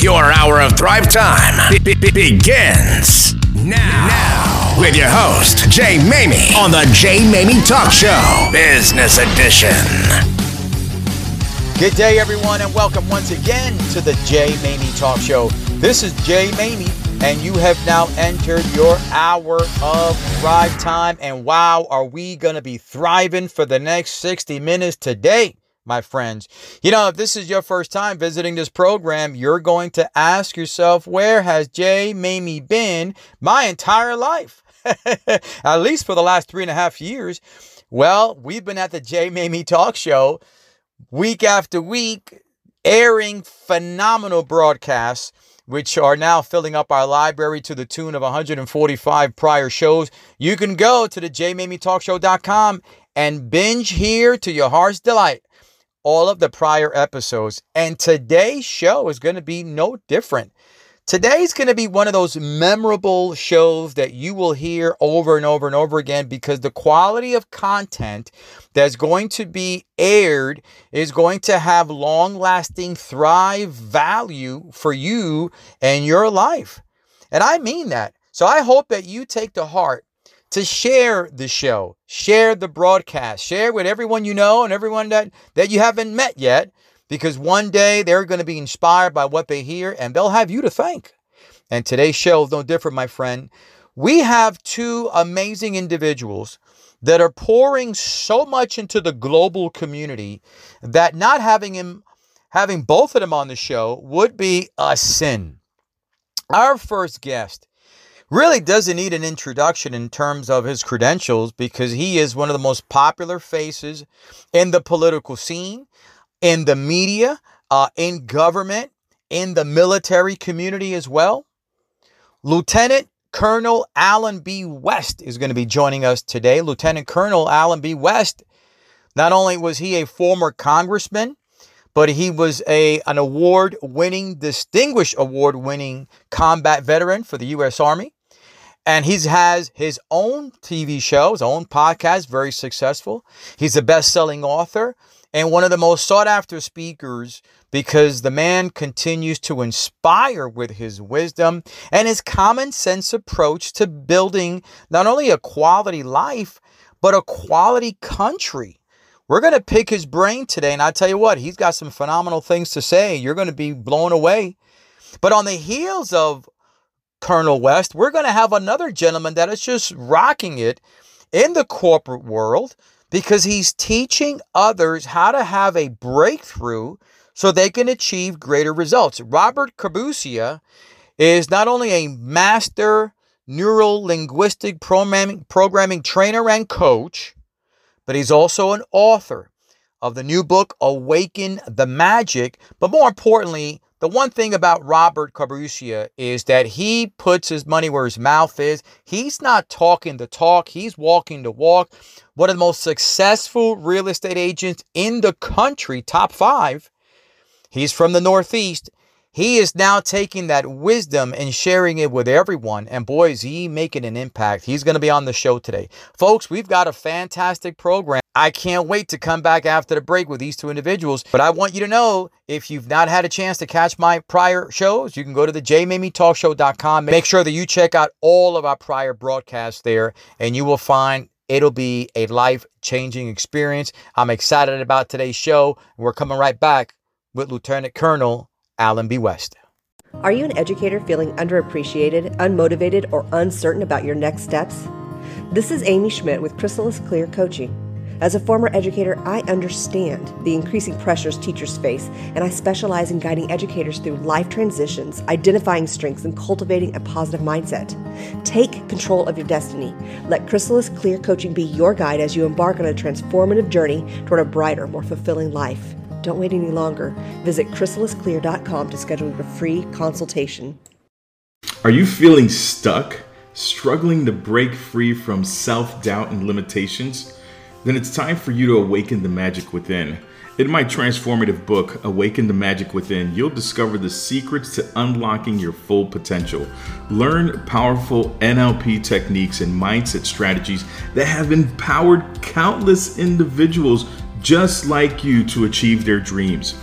Your hour of Thrive Time be- be- begins now. now. With your host, Jay Mamie, on the Jay Mamie Talk Show, Business Edition. Good day, everyone, and welcome once again to the Jay Mamie Talk Show. This is Jay Mamie, and you have now entered your hour of Thrive Time. And wow, are we going to be thriving for the next 60 minutes today? My friends. You know, if this is your first time visiting this program, you're going to ask yourself, where has Jay Mamie been my entire life? at least for the last three and a half years. Well, we've been at the Jay Mamie Talk Show week after week, airing phenomenal broadcasts, which are now filling up our library to the tune of 145 prior shows. You can go to the jmamietalkshow.com and binge here to your heart's delight all of the prior episodes. And today's show is going to be no different. Today's going to be one of those memorable shows that you will hear over and over and over again because the quality of content that's going to be aired is going to have long lasting thrive value for you and your life. And I mean that. So I hope that you take to heart to share the show, share the broadcast, share with everyone you know and everyone that, that you haven't met yet, because one day they're going to be inspired by what they hear and they'll have you to thank. And today's show is no different, my friend. We have two amazing individuals that are pouring so much into the global community that not having him having both of them on the show would be a sin. Our first guest really doesn't need an introduction in terms of his credentials because he is one of the most popular faces in the political scene, in the media, uh, in government, in the military community as well. Lieutenant Colonel Allen B. West is going to be joining us today. Lieutenant Colonel Allen B. West, not only was he a former congressman, but he was a an award-winning, distinguished award-winning combat veteran for the U.S. Army. And he has his own TV show, his own podcast, very successful. He's a best selling author and one of the most sought after speakers because the man continues to inspire with his wisdom and his common sense approach to building not only a quality life, but a quality country. We're going to pick his brain today. And I tell you what, he's got some phenomenal things to say. You're going to be blown away. But on the heels of Colonel West, we're going to have another gentleman that is just rocking it in the corporate world because he's teaching others how to have a breakthrough so they can achieve greater results. Robert Carbuccia is not only a master neural linguistic programming, programming trainer and coach, but he's also an author of the new book, Awaken the Magic. But more importantly, the one thing about Robert Carbuccia is that he puts his money where his mouth is. He's not talking the talk, he's walking the walk. One of the most successful real estate agents in the country, top five. He's from the Northeast. He is now taking that wisdom and sharing it with everyone. And boy, is he making an impact. He's going to be on the show today. Folks, we've got a fantastic program. I can't wait to come back after the break with these two individuals. But I want you to know if you've not had a chance to catch my prior shows, you can go to the jmamietalkshow.com. Make sure that you check out all of our prior broadcasts there, and you will find it'll be a life changing experience. I'm excited about today's show. We're coming right back with Lieutenant Colonel Allen B. West. Are you an educator feeling underappreciated, unmotivated, or uncertain about your next steps? This is Amy Schmidt with Chrysalis Clear Coaching. As a former educator, I understand the increasing pressures teachers face, and I specialize in guiding educators through life transitions, identifying strengths, and cultivating a positive mindset. Take control of your destiny. Let Chrysalis Clear Coaching be your guide as you embark on a transformative journey toward a brighter, more fulfilling life. Don't wait any longer. Visit chrysalisclear.com to schedule your free consultation. Are you feeling stuck? Struggling to break free from self doubt and limitations? then it's time for you to awaken the magic within. In my transformative book, Awaken the Magic Within, you'll discover the secrets to unlocking your full potential. Learn powerful NLP techniques and mindset strategies that have empowered countless individuals just like you to achieve their dreams.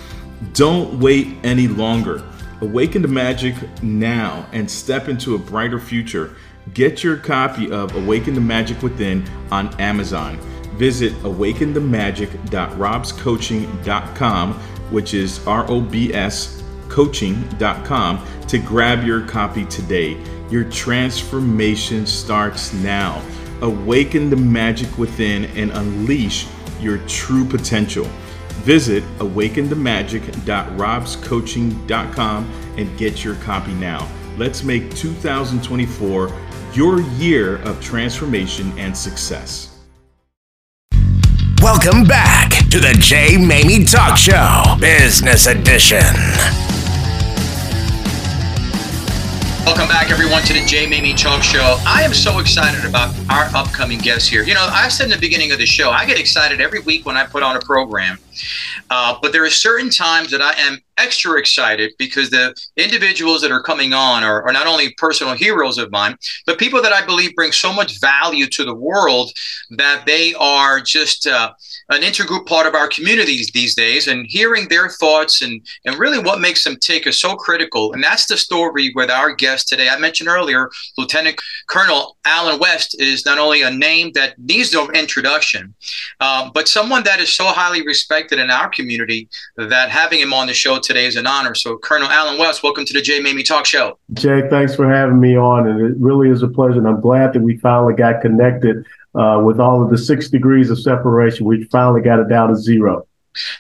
Don't wait any longer. Awaken to magic now and step into a brighter future. Get your copy of Awaken the Magic Within on Amazon. Visit awakenthemagic.robscoaching.com, which is R O B S coaching.com, to grab your copy today. Your transformation starts now. Awaken the magic within and unleash your true potential. Visit awakenthemagic.robscoaching.com and get your copy now. Let's make 2024 your year of transformation and success. Welcome back to the Jay Mamie Talk Show, Business Edition. Welcome back, everyone, to the Jay Maymi Talk Show. I am so excited about our upcoming guests here. You know, I said in the beginning of the show, I get excited every week when I put on a program. Uh, but there are certain times that I am extra excited because the individuals that are coming on are, are, not only personal heroes of mine, but people that I believe bring so much value to the world that they are just. Uh, an intergroup part of our communities these days and hearing their thoughts and and really what makes them tick is so critical and that's the story with our guest today i mentioned earlier lieutenant colonel allen west is not only a name that needs no introduction um, but someone that is so highly respected in our community that having him on the show today is an honor. So colonel allen west welcome to the jay Maymi talk show. Jay thanks for having me on and it really is a pleasure and i'm glad that we finally got connected uh, with all of the six degrees of separation, we finally got it down to zero.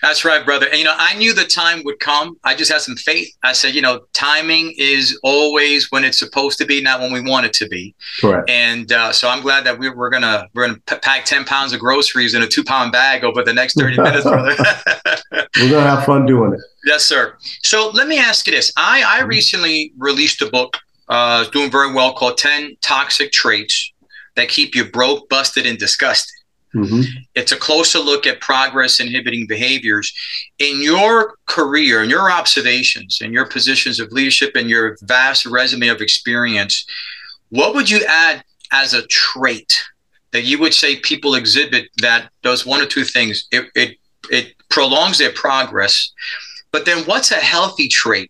That's right, brother. And you know, I knew the time would come. I just had some faith. I said, you know, timing is always when it's supposed to be, not when we want it to be. Correct. And uh, so I'm glad that we, we're gonna we're gonna pack ten pounds of groceries in a two pound bag over the next thirty minutes, brother. we're gonna have fun doing it. Yes, sir. So let me ask you this: I I mm-hmm. recently released a book, uh, doing very well, called Ten Toxic Traits that keep you broke, busted, and disgusted. Mm-hmm. It's a closer look at progress inhibiting behaviors. In your career, in your observations, in your positions of leadership, and your vast resume of experience, what would you add as a trait that you would say people exhibit that does one or two things? It, it, it prolongs their progress. But then, what's a healthy trait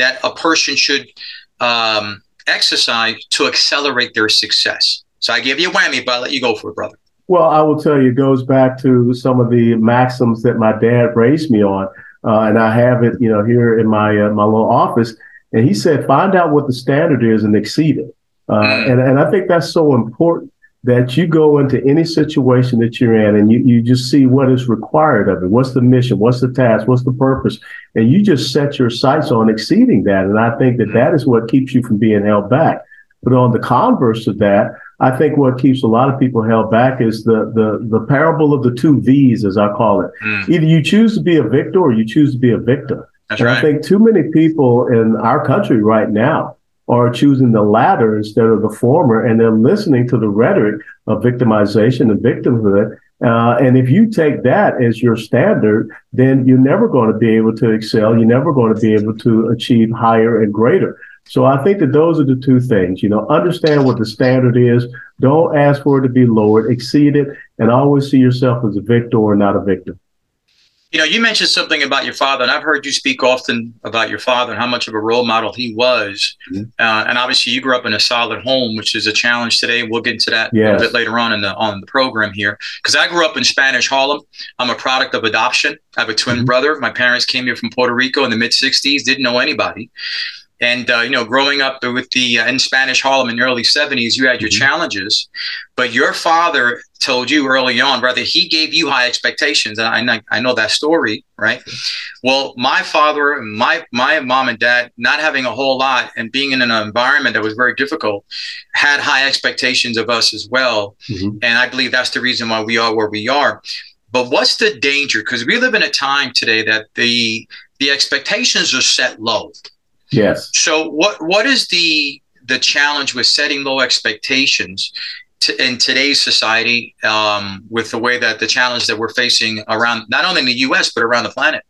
that a person should um, exercise to accelerate their success? So I give you a whammy, but I'll let you go for it, brother. Well, I will tell you, it goes back to some of the maxims that my dad raised me on. Uh, and I have it, you know, here in my uh, my little office. And he said, find out what the standard is and exceed it. Uh, mm. and, and I think that's so important that you go into any situation that you're in and you, you just see what is required of it. What's the mission? What's the task? What's the purpose? And you just set your sights on exceeding that. And I think that that is what keeps you from being held back. But on the converse of that, I think what keeps a lot of people held back is the the the parable of the two V's, as I call it. Mm. Either you choose to be a victor or you choose to be a victim. That's and right. I think too many people in our country right now are choosing the latter instead of the former, and they're listening to the rhetoric of victimization and victimhood. Uh, and if you take that as your standard, then you're never going to be able to excel. You're never going to be able to achieve higher and greater. So I think that those are the two things, you know, understand what the standard is. Don't ask for it to be lowered, exceed it, and always see yourself as a victor or not a victim. You know, you mentioned something about your father, and I've heard you speak often about your father and how much of a role model he was. Mm-hmm. Uh, and obviously, you grew up in a solid home, which is a challenge today. We'll get into that yes. a bit later on in the on the program here. Because I grew up in Spanish Harlem. I'm a product of adoption. I have a twin mm-hmm. brother. My parents came here from Puerto Rico in the mid '60s. Didn't know anybody. And uh, you know, growing up with the uh, in Spanish Harlem in the early '70s, you had your mm-hmm. challenges, but your father told you early on, brother, he gave you high expectations. And I know, I know that story, right? Well, my father, my my mom and dad, not having a whole lot and being in an environment that was very difficult, had high expectations of us as well. Mm-hmm. And I believe that's the reason why we are where we are. But what's the danger? Because we live in a time today that the the expectations are set low Yes. So what what is the the challenge with setting low expectations to, in today's society um, with the way that the challenge that we're facing around not only in the U.S. but around the planet?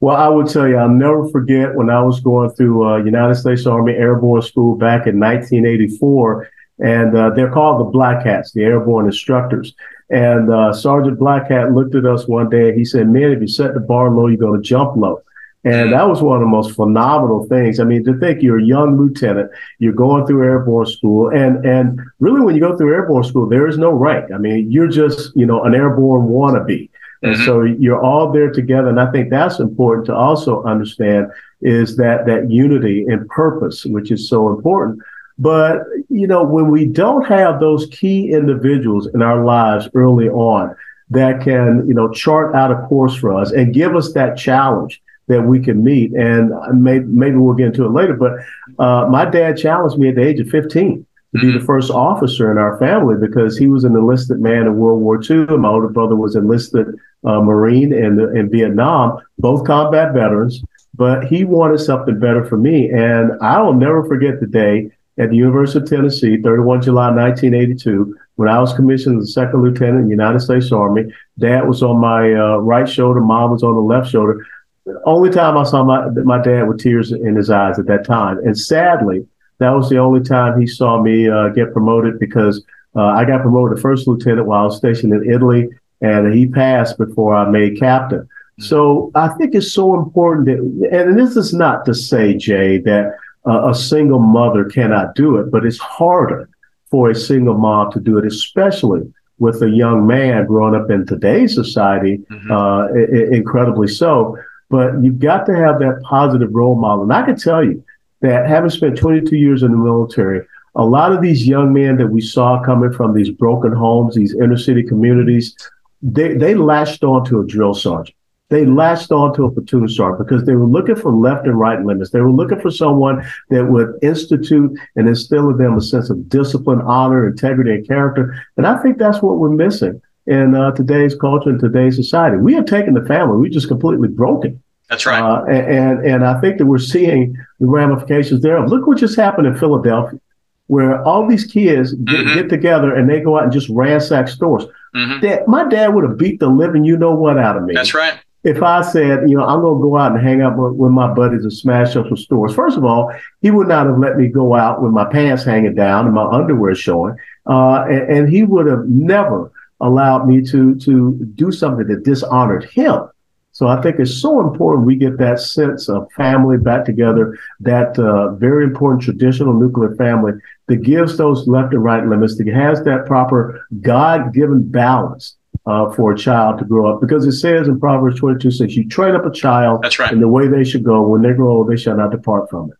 Well, I would tell you, I'll never forget when I was going through uh, United States Army Airborne School back in 1984, and uh, they're called the Black Hats, the Airborne Instructors. And uh, Sergeant Black Hat looked at us one day and he said, "Man, if you set the bar low, you're going to jump low." And that was one of the most phenomenal things. I mean, to think you're a young lieutenant, you're going through airborne school, and and really when you go through airborne school, there is no rank. I mean, you're just you know an airborne wannabe. And mm-hmm. so you're all there together. And I think that's important to also understand is that that unity and purpose, which is so important. But, you know, when we don't have those key individuals in our lives early on that can, you know, chart out a course for us and give us that challenge that we can meet. And maybe, maybe we'll get into it later, but uh, my dad challenged me at the age of 15 to be the mm-hmm. first officer in our family because he was an enlisted man in World War II. And my older brother was enlisted uh, Marine in, in Vietnam, both combat veterans. But he wanted something better for me. And I will never forget the day at the University of Tennessee, 31 July 1982, when I was commissioned as a second lieutenant in the United States Army. Dad was on my uh, right shoulder, mom was on the left shoulder. The only time I saw my, my dad with tears in his eyes at that time. And sadly, that was the only time he saw me uh, get promoted because uh, I got promoted to first lieutenant while I was stationed in Italy, and he passed before I made captain. Mm-hmm. So I think it's so important that, and this is not to say, Jay, that uh, a single mother cannot do it, but it's harder for a single mom to do it, especially with a young man growing up in today's society, mm-hmm. uh, I- incredibly so. But you've got to have that positive role model. And I can tell you, that having spent 22 years in the military, a lot of these young men that we saw coming from these broken homes, these inner city communities, they, they latched onto a drill sergeant. They latched onto a platoon sergeant because they were looking for left and right limits. They were looking for someone that would institute and instill in them a sense of discipline, honor, integrity, and character. And I think that's what we're missing in uh, today's culture and today's society. We have taken the family, we just completely broken. That's right. Uh, and and I think that we're seeing the ramifications there. Look what just happened in Philadelphia, where all these kids get, mm-hmm. get together and they go out and just ransack stores. Mm-hmm. Dad, my dad would have beat the living you know what out of me. That's right. If I said, you know, I'm going to go out and hang out with, with my buddies and smash up some stores. First of all, he would not have let me go out with my pants hanging down and my underwear showing, uh, and, and he would have never allowed me to to do something that dishonored him. So I think it's so important we get that sense of family back together, that uh, very important traditional nuclear family that gives those left and right limits, that has that proper God given balance uh, for a child to grow up. Because it says in Proverbs 22 6, you train up a child That's right. in the way they should go. When they grow old, they shall not depart from it.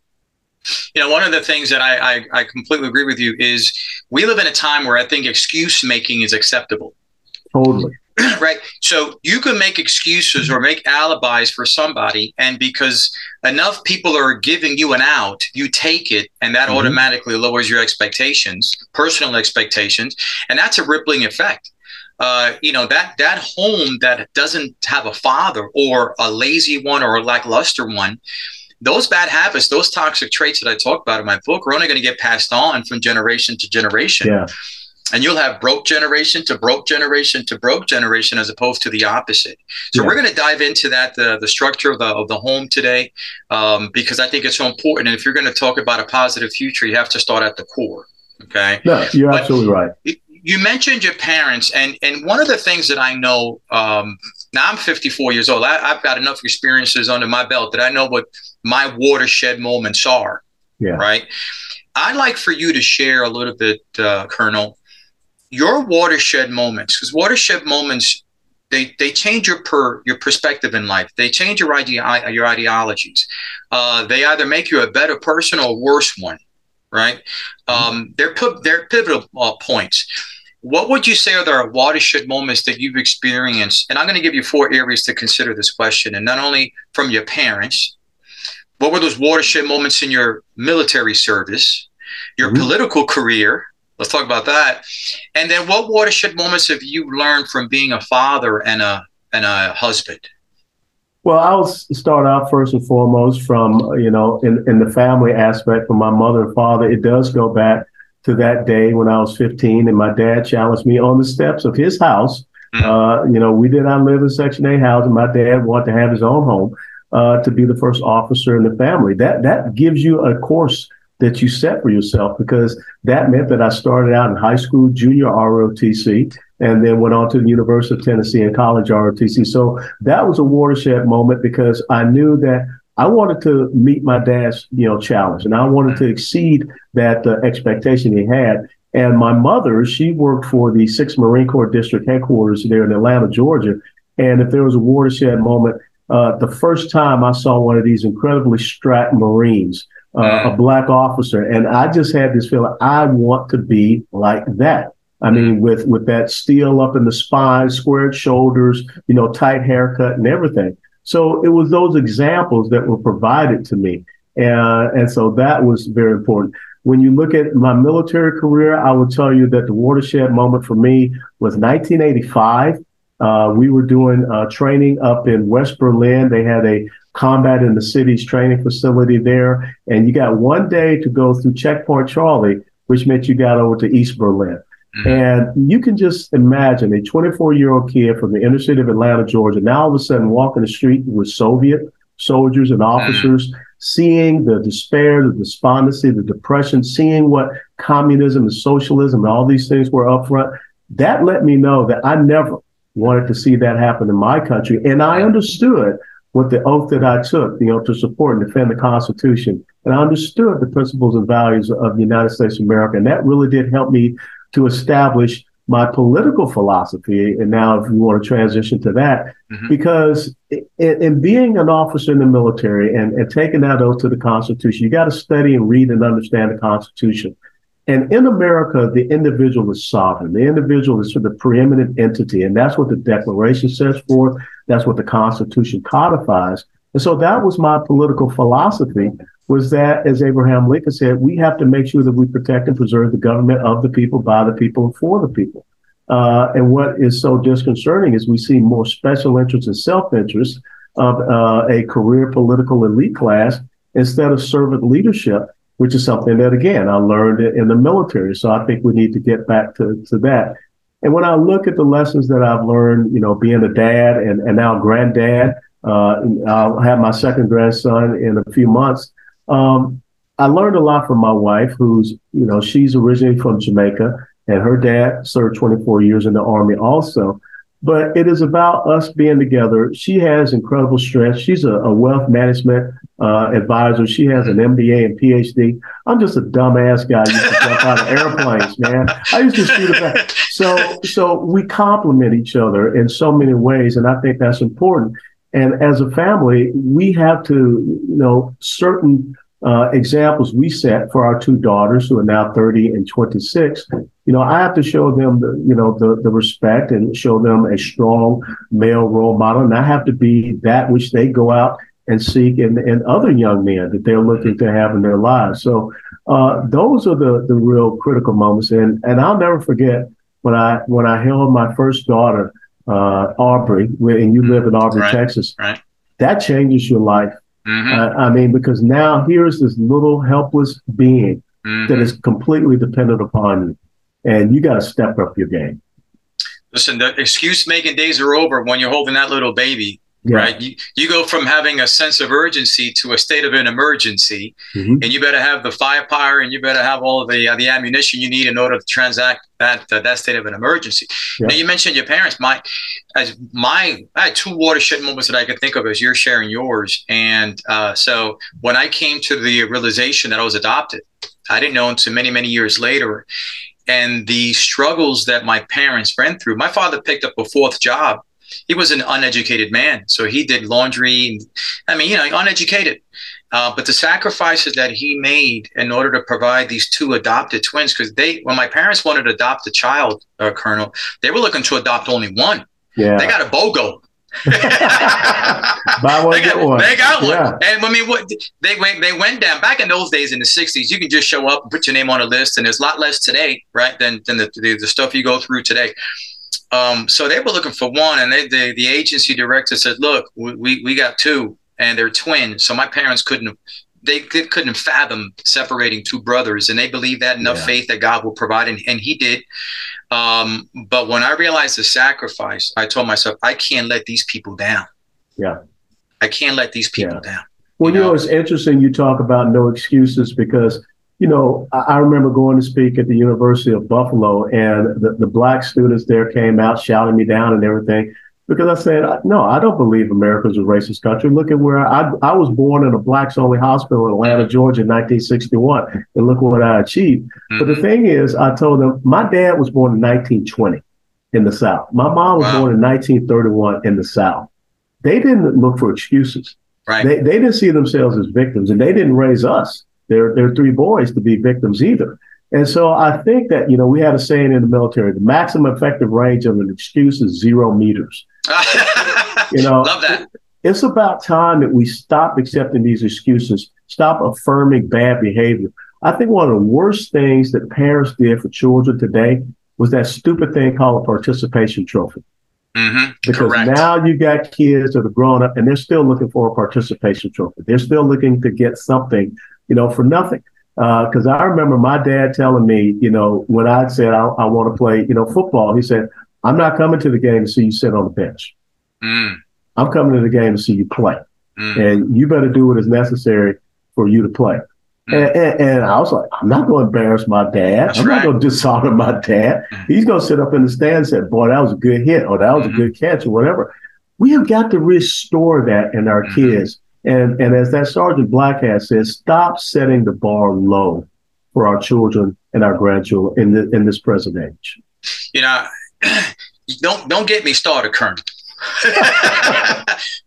You know, one of the things that I, I, I completely agree with you is we live in a time where I think excuse making is acceptable. Totally. right? So you can make excuses or make alibis for somebody, and because enough people are giving you an out, you take it, and that mm-hmm. automatically lowers your expectations, personal expectations, and that's a rippling effect. Uh, you know that that home that doesn't have a father or a lazy one or a lackluster one those bad habits, those toxic traits that I talk about in my book are only going to get passed on from generation to generation. Yeah. And you'll have broke generation to broke generation to broke generation as opposed to the opposite. So yeah. we're going to dive into that the, the structure of the, of the home today um, because i think it's so important. And if you're going to talk about a positive future you have to start at the core okay? No you're but absolutely right. you mentioned your parents and and one of the things that i know um, now i'm 54 years old. I, i've got enough experiences under my belt that i know what my watershed moments are yeah. right I'd like for you to share a little bit, uh, Colonel, your watershed moments, because watershed moments, they, they change your per your perspective in life. They change your idea your ideologies. Uh, they either make you a better person or a worse one, right? Um, they're put they're pivotal uh, points. What would you say are the watershed moments that you've experienced? And I'm going to give you four areas to consider this question, and not only from your parents. What were those watershed moments in your military service, your mm-hmm. political career, Let's talk about that. And then what watershed moments have you learned from being a father and a and a husband? Well, I'll start off first and foremost from, you know, in, in the family aspect from my mother and father. It does go back to that day when I was 15 and my dad challenged me on the steps of his house. Mm-hmm. Uh, you know, we did not live in Section 8 housing. My dad wanted to have his own home uh, to be the first officer in the family. That that gives you a course that you set for yourself because that meant that I started out in high school, junior ROTC, and then went on to the University of Tennessee and college ROTC. So that was a watershed moment because I knew that I wanted to meet my dad's, you know, challenge, and I wanted to exceed that uh, expectation he had. And my mother, she worked for the 6th Marine Corps District headquarters there in Atlanta, Georgia. And if there was a watershed moment, uh, the first time I saw one of these incredibly strapped Marines, uh, a mm. black officer, and I just had this feeling I want to be like that. I mean, with with that steel up in the spine, squared shoulders, you know, tight haircut and everything. So it was those examples that were provided to me. Uh, and so that was very important. When you look at my military career, I would tell you that the watershed moment for me was 1985. Uh, we were doing uh, training up in West Berlin. They had a combat in the city's training facility there. And you got one day to go through Checkpoint Charlie, which meant you got over to East Berlin. Mm-hmm. And you can just imagine a 24 year old kid from the inner city of Atlanta, Georgia, now all of a sudden walking the street with Soviet soldiers and mm-hmm. officers, mm-hmm. seeing the despair, the despondency, the depression, seeing what communism and socialism and all these things were up front. That let me know that I never wanted to see that happen in my country. And I understood what the oath that I took, you know, to support and defend the Constitution. And I understood the principles and values of the United States of America. And that really did help me to establish my political philosophy. And now, if you want to transition to that, mm-hmm. because in, in, being an officer in the military and, and taking that oath to the Constitution, you got to study and read and understand the Constitution. And in America, the individual is sovereign. The individual is the preeminent entity. And that's what the Declaration says forth. That's what the Constitution codifies. And so that was my political philosophy was that, as Abraham Lincoln said, we have to make sure that we protect and preserve the government of the people, by the people, and for the people. Uh, and what is so disconcerting is we see more special interests and self-interest of uh, a career political elite class instead of servant leadership, which is something that, again, I learned in the military. So I think we need to get back to, to that. And when I look at the lessons that I've learned, you know, being a dad and, and now granddad, uh, I'll have my second grandson in a few months. Um, I learned a lot from my wife, who's, you know, she's originally from Jamaica and her dad served 24 years in the army also. But it is about us being together. She has incredible strength. She's a, a wealth management uh, advisor. She has an MBA and PhD. I'm just a dumbass guy. I used to jump out of airplanes, man. I used to shoot about. So, so we complement each other in so many ways, and I think that's important. And as a family, we have to, you know, certain uh, examples we set for our two daughters who are now 30 and 26. You know, I have to show them, the, you know, the, the respect and show them a strong male role model. And I have to be that which they go out and seek in, in other young men that they're looking to have in their lives. So uh, those are the, the real critical moments. And, and I'll never forget when I, when I held my first daughter, uh, Aubrey, and you live in Aubrey, right. Texas, right. that changes your life. Mm-hmm. Uh, I mean, because now here's this little helpless being mm-hmm. that is completely dependent upon you, and you got to step up your game. Listen, the excuse making days are over when you're holding that little baby. Yeah. Right. You, you go from having a sense of urgency to a state of an emergency, mm-hmm. and you better have the firepower and you better have all of the uh, the ammunition you need in order to transact that uh, that state of an emergency. Yeah. Now you mentioned your parents. My as my I had two watershed moments that I could think of as you're sharing yours, and uh, so when I came to the realization that I was adopted, I didn't know until many many years later, and the struggles that my parents went through. My father picked up a fourth job he was an uneducated man, so he did laundry. I mean, you know, uneducated. Uh, but the sacrifices that he made in order to provide these two adopted twins, because they, when my parents wanted to adopt a child, uh, Colonel, they were looking to adopt only one. Yeah. They got a BOGO. Buy one, they got, get one. They got one. Yeah. And I mean, what they went, they went down back in those days in the '60s. You can just show up and put your name on a list, and there's a lot less today, right, than than the, the, the stuff you go through today. Um, so they were looking for one, and they, the the agency director said, "Look, we we got two, and they're twins." So my parents couldn't they couldn't fathom separating two brothers, and they believed that enough yeah. faith that God will provide, and, and He did. Um, but when I realized the sacrifice, I told myself, I can't let these people down. Yeah, I can't let these people yeah. down. Well, you know? you know, it's interesting you talk about no excuses because you know, I, I remember going to speak at the University of Buffalo, and the, the black students there came out shouting me down and everything because I said, no, I don't believe America's a racist country. Look at where I, I was born in a blacks only hospital in Atlanta, Georgia in 1961, and look what I achieved. Mm-hmm. But the mm-hmm. thing is, I told them my dad was born in 1920 in the South. My mom was wow. born in 1931 in the South. They didn't look for excuses. Right. They, they didn't see themselves as victims, and they didn't raise us, their, their three boys, to be victims either. And so I think that, you know, we had a saying in the military the maximum effective range of an excuse is zero meters. you know, love that. It's about time that we stop accepting these excuses, stop affirming bad behavior. I think one of the worst things that parents did for children today was that stupid thing called a participation trophy. Mm-hmm. Because Correct. now you've got kids that are growing up and they're still looking for a participation trophy. They're still looking to get something, you know, for nothing. Because uh, I remember my dad telling me, you know, when I said I, I want to play, you know, football, he said, I'm not coming to the game to see you sit on the bench. Mm. I'm coming to the game to see you play. Mm. And you better do what is necessary for you to play. Mm. And, and, and, I was like, I'm not going to embarrass my dad. That's I'm right. not going to dishonor my dad. Mm. He's going to sit up in the stand and say, boy, that was a good hit or that was mm-hmm. a good catch or whatever. We have got to restore that in our mm-hmm. kids. And, and as that Sergeant Black has said, stop setting the bar low for our children and our grandchildren in, the, in this present age. You know, don't don't get me started, Colonel.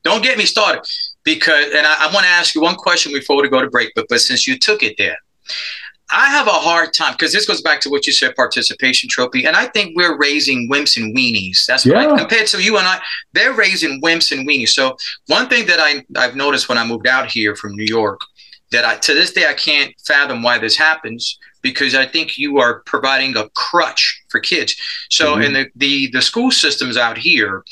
don't get me started because, and I, I want to ask you one question before we go to break. But but since you took it there, I have a hard time because this goes back to what you said, participation trophy, and I think we're raising wimps and weenies. That's what yeah. I, compared to you and I, they're raising wimps and weenies. So one thing that I I've noticed when I moved out here from New York that I to this day I can't fathom why this happens because I think you are providing a crutch for kids. So mm-hmm. in the, the the school systems out here,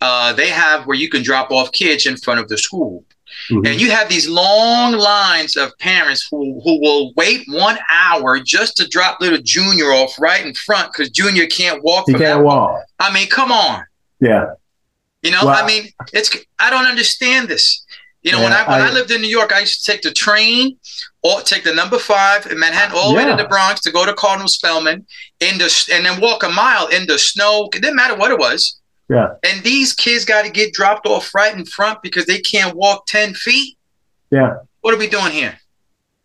uh, they have where you can drop off kids in front of the school. Mm-hmm. And you have these long lines of parents who, who will wait one hour just to drop little Junior off right in front because Junior can't walk. He can't walk. I mean, come on. Yeah. You know, I mean, it's I don't understand this. You know, yeah, when I when I, I, lived in New York, I used to take the train or take the number five in Manhattan all the yeah. way to the Bronx to go to Cardinal Spellman in the and then walk a mile in the snow. It didn't matter what it was. Yeah. And these kids got to get dropped off right in front because they can't walk ten feet. Yeah. What are we doing here?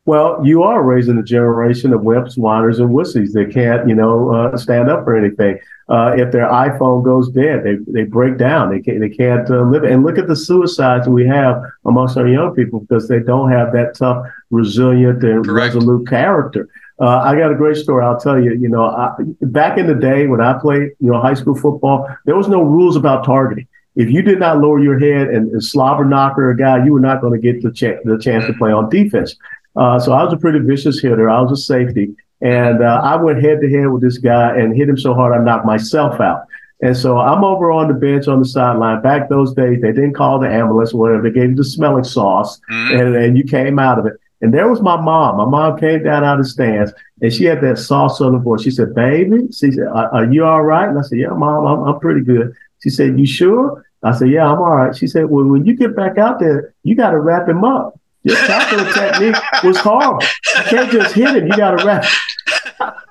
Well, you are raising a generation of wimps, whiners, and wussies that can't, you know, uh, stand up for anything. Uh, if their iPhone goes dead, they they break down. They can't they can't uh, live. And look at the suicides we have amongst our young people because they don't have that tough, resilient, and Correct. resolute character. Uh, I got a great story. I'll tell you. You know, I, back in the day when I played, you know, high school football, there was no rules about targeting. If you did not lower your head and, and slobber knocker a guy, you were not going to get the, ch- the chance to play on defense. Uh, so I was a pretty vicious hitter. I was a safety. And uh, I went head to head with this guy and hit him so hard I knocked myself out. And so I'm over on the bench on the sideline. Back those days, they didn't call the ambulance or whatever. They gave you the smelling sauce, mm-hmm. and, and you came out of it. And there was my mom. My mom came down out of the stands, and she had that soft southern voice. She said, "Baby," she said, "Are, are you all right?" And I said, "Yeah, mom, I'm, I'm pretty good." She said, "You sure?" I said, "Yeah, I'm all right." She said, "Well, when you get back out there, you got to wrap him up." Your tackling technique was horrible. You can't just hit him. You got to wrap.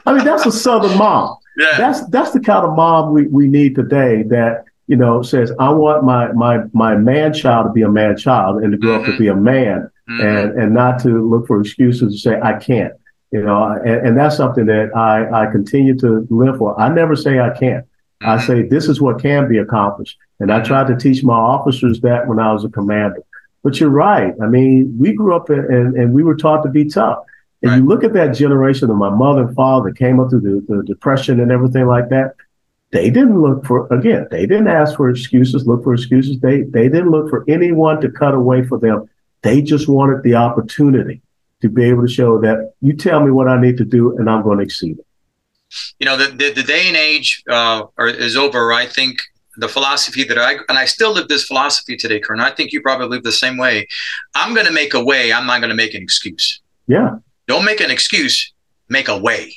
I mean, that's a Southern mom. Yeah. That's that's the kind of mom we, we need today that, you know, says, I want my my my man child to be a man child and to grow mm-hmm. up to be a man mm-hmm. and and not to look for excuses to say I can't. You know, and, and that's something that I, I continue to live for. I never say I can't. Mm-hmm. I say this is what can be accomplished. And I tried to teach my officers that when I was a commander. But you're right. I mean, we grew up and, and we were taught to be tough. And right. you look at that generation of my mother and father came up through the, the depression and everything like that. They didn't look for again. They didn't ask for excuses. Look for excuses. They they didn't look for anyone to cut away for them. They just wanted the opportunity to be able to show that you tell me what I need to do and I'm going to exceed it. You know, the the, the day and age uh, is over. I think the philosophy that I and I still live this philosophy today, Kern. I think you probably live the same way. I'm going to make a way. I'm not going to make an excuse. Yeah. Don't make an excuse. Make a way.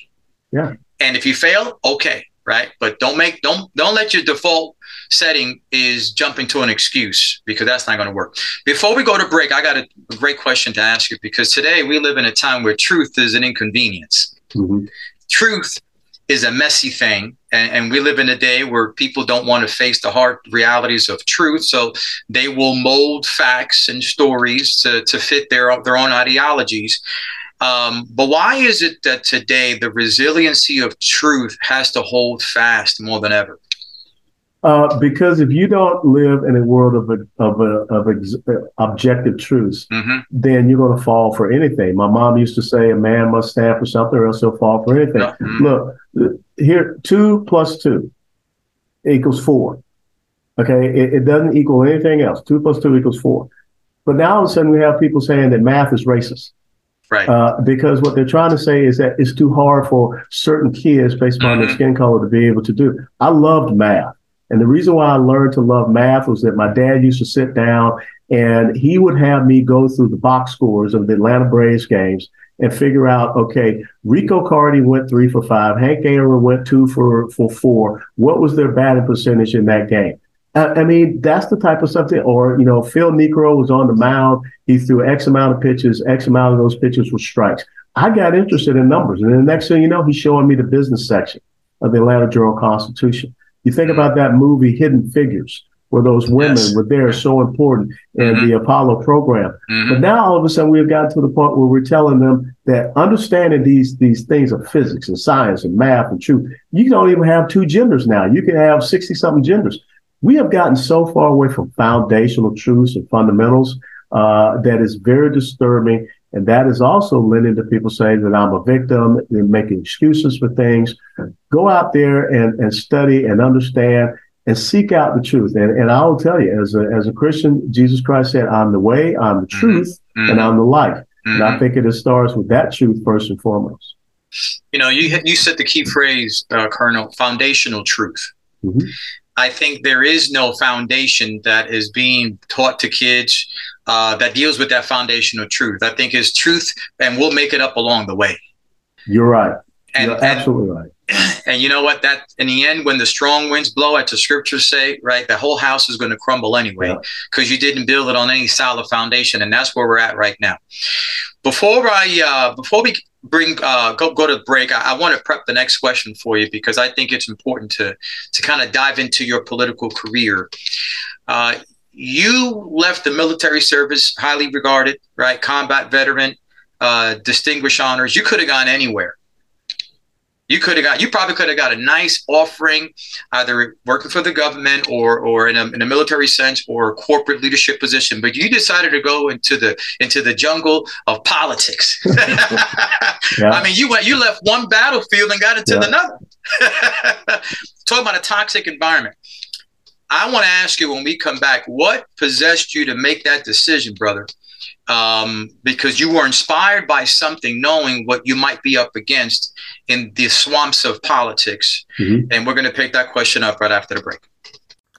Yeah. And if you fail, okay. right? But don't make don't don't let your default setting is jumping to an excuse because that's not going to work. Before we go to break, I got a, a, great question to ask you because today we live in a time where truth is an inconvenience. Mm-hmm. Truth is a messy thing. And, and, we live in a day where people don't want to face the hard realities of truth. So they will mold facts and stories to, to fit their, their own ideologies. Um, but why is it that today the resiliency of truth has to hold fast more than ever? Uh, because if you don't live in a world of a, of a, of ex- objective truths, mm-hmm. then you're going to fall for anything. My mom used to say, "A man must stand for something, or else he'll fall for anything." Mm-hmm. Look, here, two plus two equals four. Okay, it, it, doesn't equal anything else. Two plus two equals four. But now all of a sudden we have people saying that math is racist. Right. Uh, because what they're trying to say is that it's too hard for certain kids based upon mm-hmm. their skin color to be able to do. I loved math. And the reason why I learned to love math was that my dad used to sit down and he would have me go through the box scores of the Atlanta Braves games and figure out, okay, Rico Carty went three for five, Hank Aaron went two for, for four. What was their batting percentage in that game? I mean, that's the type of stuff that, or, you know, Phil Niekro was on the mound. He threw X amount of pitches. X amount of those pitches were strikes. I got interested in numbers. And the next thing you know, he's showing me the business section of the Atlanta Journal Constitution. You think about that movie, Hidden Figures, where those women yes. were there so important in mm-hmm. the Apollo program. Mm-hmm. But now all of a sudden we've gotten to the point where we're telling them that understanding these these things of physics and science and math and truth, you don't even have two genders now. You can have 60 something genders. We have gotten so far away from foundational truths and fundamentals uh, that is very disturbing. And that is also lending to people saying that I'm a victim and making excuses for things. Go out there and, and study and understand and seek out the truth. And, and I will tell you, as a, as a Christian, Jesus Christ said, I'm the way, I'm the mm-hmm. truth, mm-hmm. and I'm the life. Mm-hmm. And I mm-hmm. think it starts with that truth first and foremost. You know, you, you said the key phrase, uh, Colonel, foundational truth. Mm-hmm. I think there is no foundation that is being taught to kids uh, that deals with that foundation of truth. I think is truth, and we'll make it up along the way. You're right. And, You're absolutely and, right. And you know what? That in the end, when the strong winds blow, as the scriptures say, right, the whole house is going to crumble anyway because yeah. you didn't build it on any solid foundation, and that's where we're at right now. Before I, uh, before we bring uh, go go to break, I, I want to prep the next question for you because I think it's important to to kind of dive into your political career. Uh, you left the military service, highly regarded, right? Combat veteran, uh, distinguished honors. You could have gone anywhere. You could have got, you probably could have got a nice offering, either working for the government or, or in a, in a military sense or a corporate leadership position. But you decided to go into the, into the jungle of politics. yeah. I mean, you went, you left one battlefield and got into yeah. another. Talk about a toxic environment. I want to ask you when we come back, what possessed you to make that decision, brother? Um, because you were inspired by something, knowing what you might be up against in the swamps of politics. Mm-hmm. And we're going to pick that question up right after the break.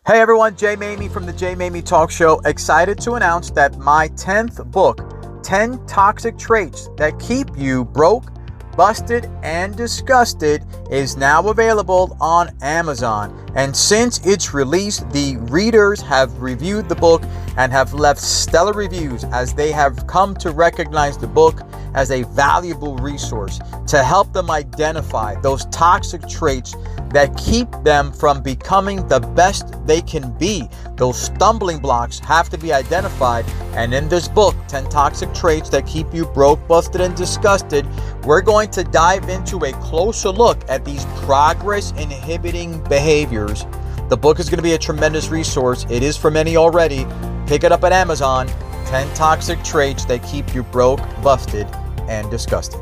Hey everyone, Jay Maymi from the Jay Maymi Talk Show. Excited to announce that my 10th book, 10 Toxic Traits That Keep You Broke, Busted, and Disgusted, is now available on Amazon. And since its release, the readers have reviewed the book and have left stellar reviews as they have come to recognize the book as a valuable resource to help them identify those toxic traits that keep them from becoming the best they can be. Those stumbling blocks have to be identified. And in this book, 10 Toxic Traits That Keep You Broke, Busted, and Disgusted, we're going to dive into a closer look at these progress inhibiting behaviors. The book is going to be a tremendous resource. It is for many already. Pick it up at Amazon. 10 toxic traits that keep you broke, busted, and disgusted.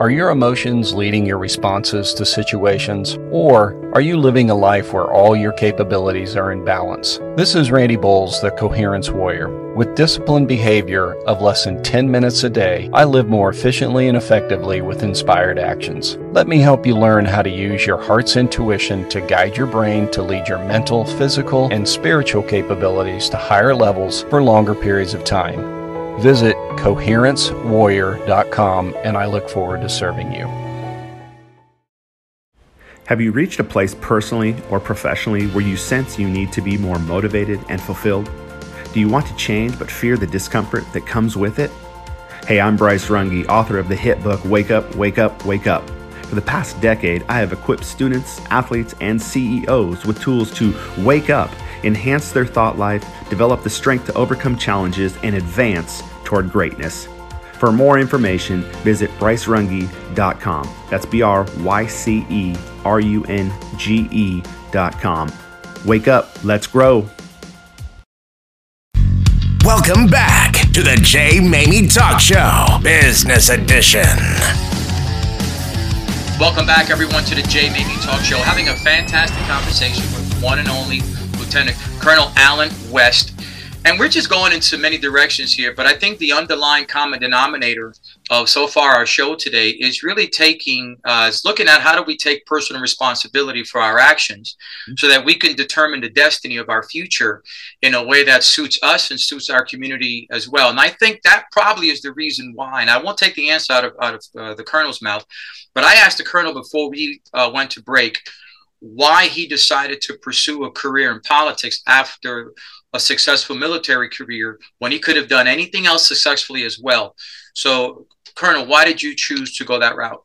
Are your emotions leading your responses to situations, or are you living a life where all your capabilities are in balance? This is Randy Bowles, the Coherence Warrior. With disciplined behavior of less than 10 minutes a day, I live more efficiently and effectively with inspired actions. Let me help you learn how to use your heart's intuition to guide your brain to lead your mental, physical, and spiritual capabilities to higher levels for longer periods of time. Visit coherencewarrior.com and I look forward to serving you. Have you reached a place personally or professionally where you sense you need to be more motivated and fulfilled? Do you want to change but fear the discomfort that comes with it? Hey, I'm Bryce Runge, author of the hit book Wake Up, Wake Up, Wake Up. For the past decade, I have equipped students, athletes, and CEOs with tools to wake up, enhance their thought life, develop the strength to overcome challenges, and advance toward greatness. For more information, visit brycerunge.com. That's B R Y C E R U N G E.com. Wake up, let's grow. Welcome back to the Jay Mamie Talk Show, Business Edition. Welcome back, everyone, to the Jay Mamie Talk Show. Having a fantastic conversation with one and only Lieutenant Colonel Allen West. And we're just going into many directions here, but I think the underlying common denominator of so far our show today is really taking, uh, is looking at how do we take personal responsibility for our actions mm-hmm. so that we can determine the destiny of our future in a way that suits us and suits our community as well. And I think that probably is the reason why. And I won't take the answer out of, out of uh, the Colonel's mouth, but I asked the Colonel before we uh, went to break why he decided to pursue a career in politics after a successful military career when he could have done anything else successfully as well. So, Colonel, why did you choose to go that route?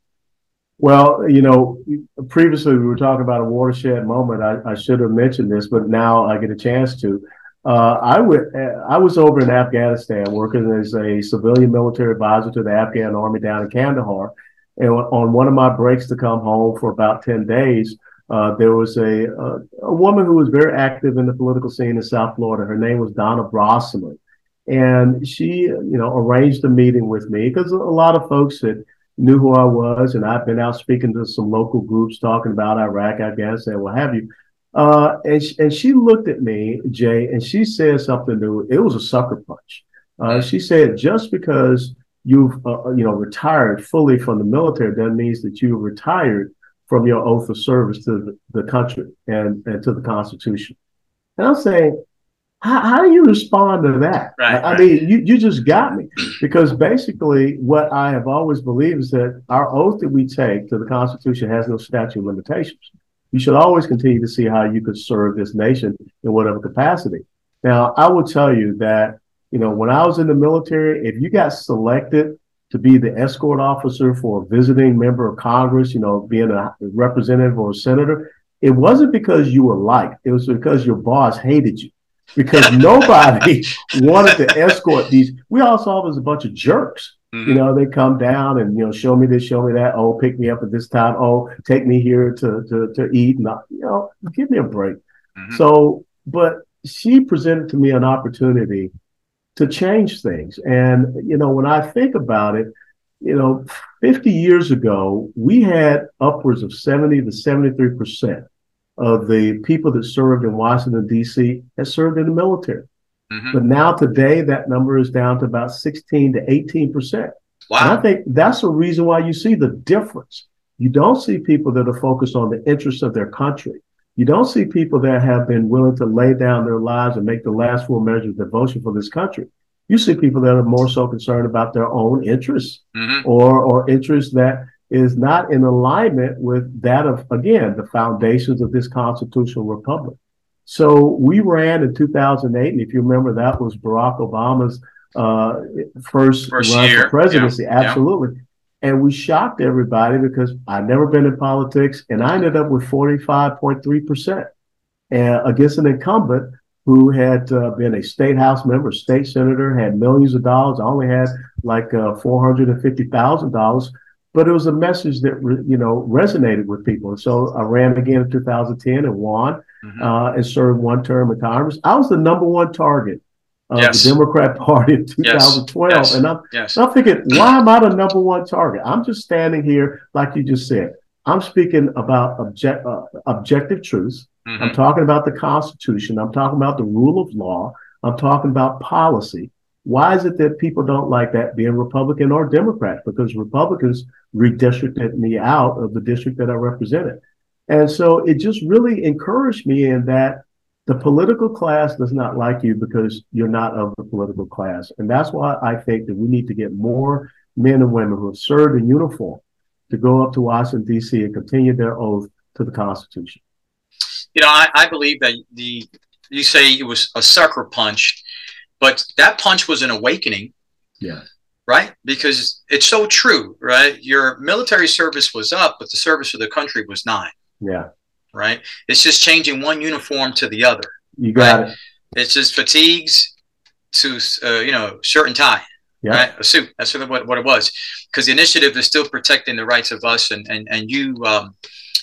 Well, you know, previously we were talking about a watershed moment. I, I should have mentioned this, but now I get a chance to. Uh, I would. I was over in Afghanistan working as a civilian military advisor to the Afghan army down in Kandahar, and on one of my breaks to come home for about ten days, uh, there was a, a, a woman who was very active in the political scene in South Florida. Her name was Donna Brosselman, and she, you know, arranged a meeting with me because a lot of folks that knew who I was, and I've been out speaking to some local groups talking about Iraq, Afghanistan, what have you. Uh, and she, and she looked at me, Jay, and she said something to it was a sucker punch. Uh, she said, just because you've uh, you know retired fully from the military that means that you've retired from your oath of service to the, the country and, and to the Constitution. And I'm saying, how, how do you respond to that? Right, I, right. mean, you, you just got me because basically what I have always believed is that our oath that we take to the Constitution has no statute of limitations. You should always continue to see how you could serve this nation in whatever capacity. Now, I will tell you that, you know, when I was in the military, if you got selected to be the escort officer for a visiting member of Congress, you know, being a representative or a senator, it wasn't because you were liked. It was because your boss hated you. Because nobody wanted to escort these. We all saw them as a bunch of jerks. Mm-hmm. You know, they come down and you know, show me this, show me that. Oh, pick me up at this time. Oh, take me here to to to eat. And you know, give me a break. Mm-hmm. So, but she presented to me an opportunity to change things. And, you know, when I think about it, you know, 50 years ago, we had upwards of 70 to 73% of the people that served in Washington, D.C. had served in the military. Mm-hmm. But now today, that number is down to about 16 to 18%. Wow. And I think that's the reason why you see the difference. You don't see people that are focused on the interests of their country. You don't see people that have been willing to lay down their lives and make the last full measure of devotion for this country. You see people that are more so concerned about their own interests mm-hmm. or, or interests that is not in alignment with that of, again, the foundations of this constitutional republic. So we ran in 2008, and if you remember, that was Barack Obama's uh, first, first run year. for presidency. Yeah. Absolutely. Yeah. And we shocked everybody because I'd never been in politics and I ended up with 45.3% and against an incumbent who had uh, been a state house member, state senator, had millions of dollars. I only had like uh, $450,000, but it was a message that, re- you know, resonated with people. And so I ran again in 2010 and won mm-hmm. uh, and served one term in Congress. I was the number one target of yes. the Democrat Party in 2012. Yes. And I'm, yes. I'm thinking, why am I the number one target? I'm just standing here, like you just said. I'm speaking about object, uh, objective truths. Mm-hmm. I'm talking about the Constitution. I'm talking about the rule of law. I'm talking about policy. Why is it that people don't like that being Republican or Democrat? Because Republicans redistricted me out of the district that I represented. And so it just really encouraged me in that the political class does not like you because you're not of the political class. And that's why I think that we need to get more men and women who have served in uniform to go up to Washington, D.C. and continue their oath to the Constitution. You know, I, I believe that the you say it was a sucker punch, but that punch was an awakening. Yeah. Right? Because it's so true, right? Your military service was up, but the service of the country was not. Yeah. Right? It's just changing one uniform to the other. You got right? it. It's just fatigues to, uh, you know, shirt and tie. Yeah. Right? A suit. That's really what, what it was. Because the initiative is still protecting the rights of us. And, and, and you, um,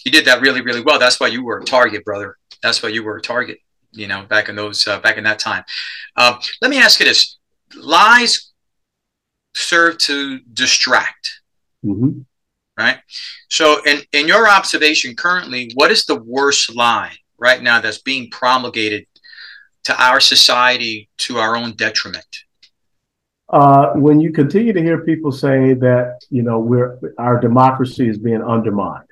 you did that really, really well. That's why you were a target, brother. That's why you were a target you know, back in those, uh, back in that time. Um, let me ask you this: lies serve to distract, Mm-hmm. right? So, in in your observation currently, what is the worst lie right now that's being promulgated to our society to our own detriment? Uh, when you continue to hear people say that you know we're our democracy is being undermined,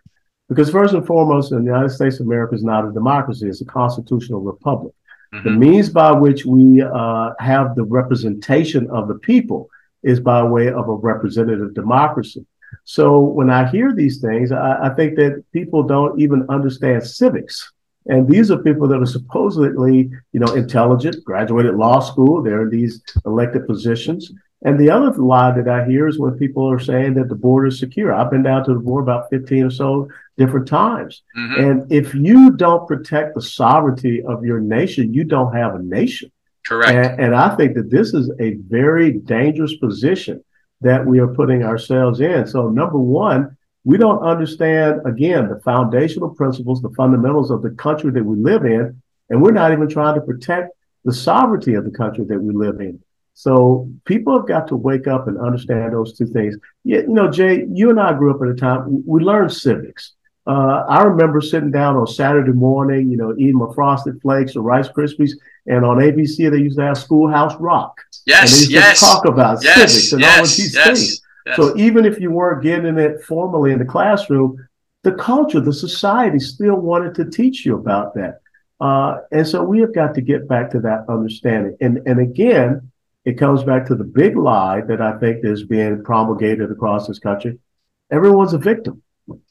because first and foremost, in the United States of America is not a democracy; it's a constitutional republic. The means by which we uh, have the representation of the people is by way of a representative democracy. So when I hear these things, I, I think that people don't even understand civics. And these are people that are supposedly, you know, intelligent, graduated law school. They're in these elected positions. And the other lie that I hear is when people are saying that the border is secure. I've been down to the border about 15 or so different times. Mhm. And if you don't protect the sovereignty of your nation, you don't have a nation. Correct. And, and I think that this is a very dangerous position that we are putting ourselves in. So, number one, we don't understand, again, the foundational principles, the fundamentals of the country that we live in. And we're not even trying to protect the sovereignty of the country that we live in. So people have got to wake up and understand those two things. You know, Jay, you and I grew up at a time we learned civics. Uh, I remember sitting down on Saturday morning, you know, eating my frosted flakes or Rice Krispies, and on ABC they used to have Schoolhouse Rock. and they yes. used Yes. to talk about yes. civics and all of these Yes. things. yes. So even if you weren't getting it formally in the classroom, the culture, the society still wanted to teach you about that. Uh, and so we have got to get back to that understanding. And and again, it comes back to the big lie that I think is being promulgated across this country. Everyone's a victim.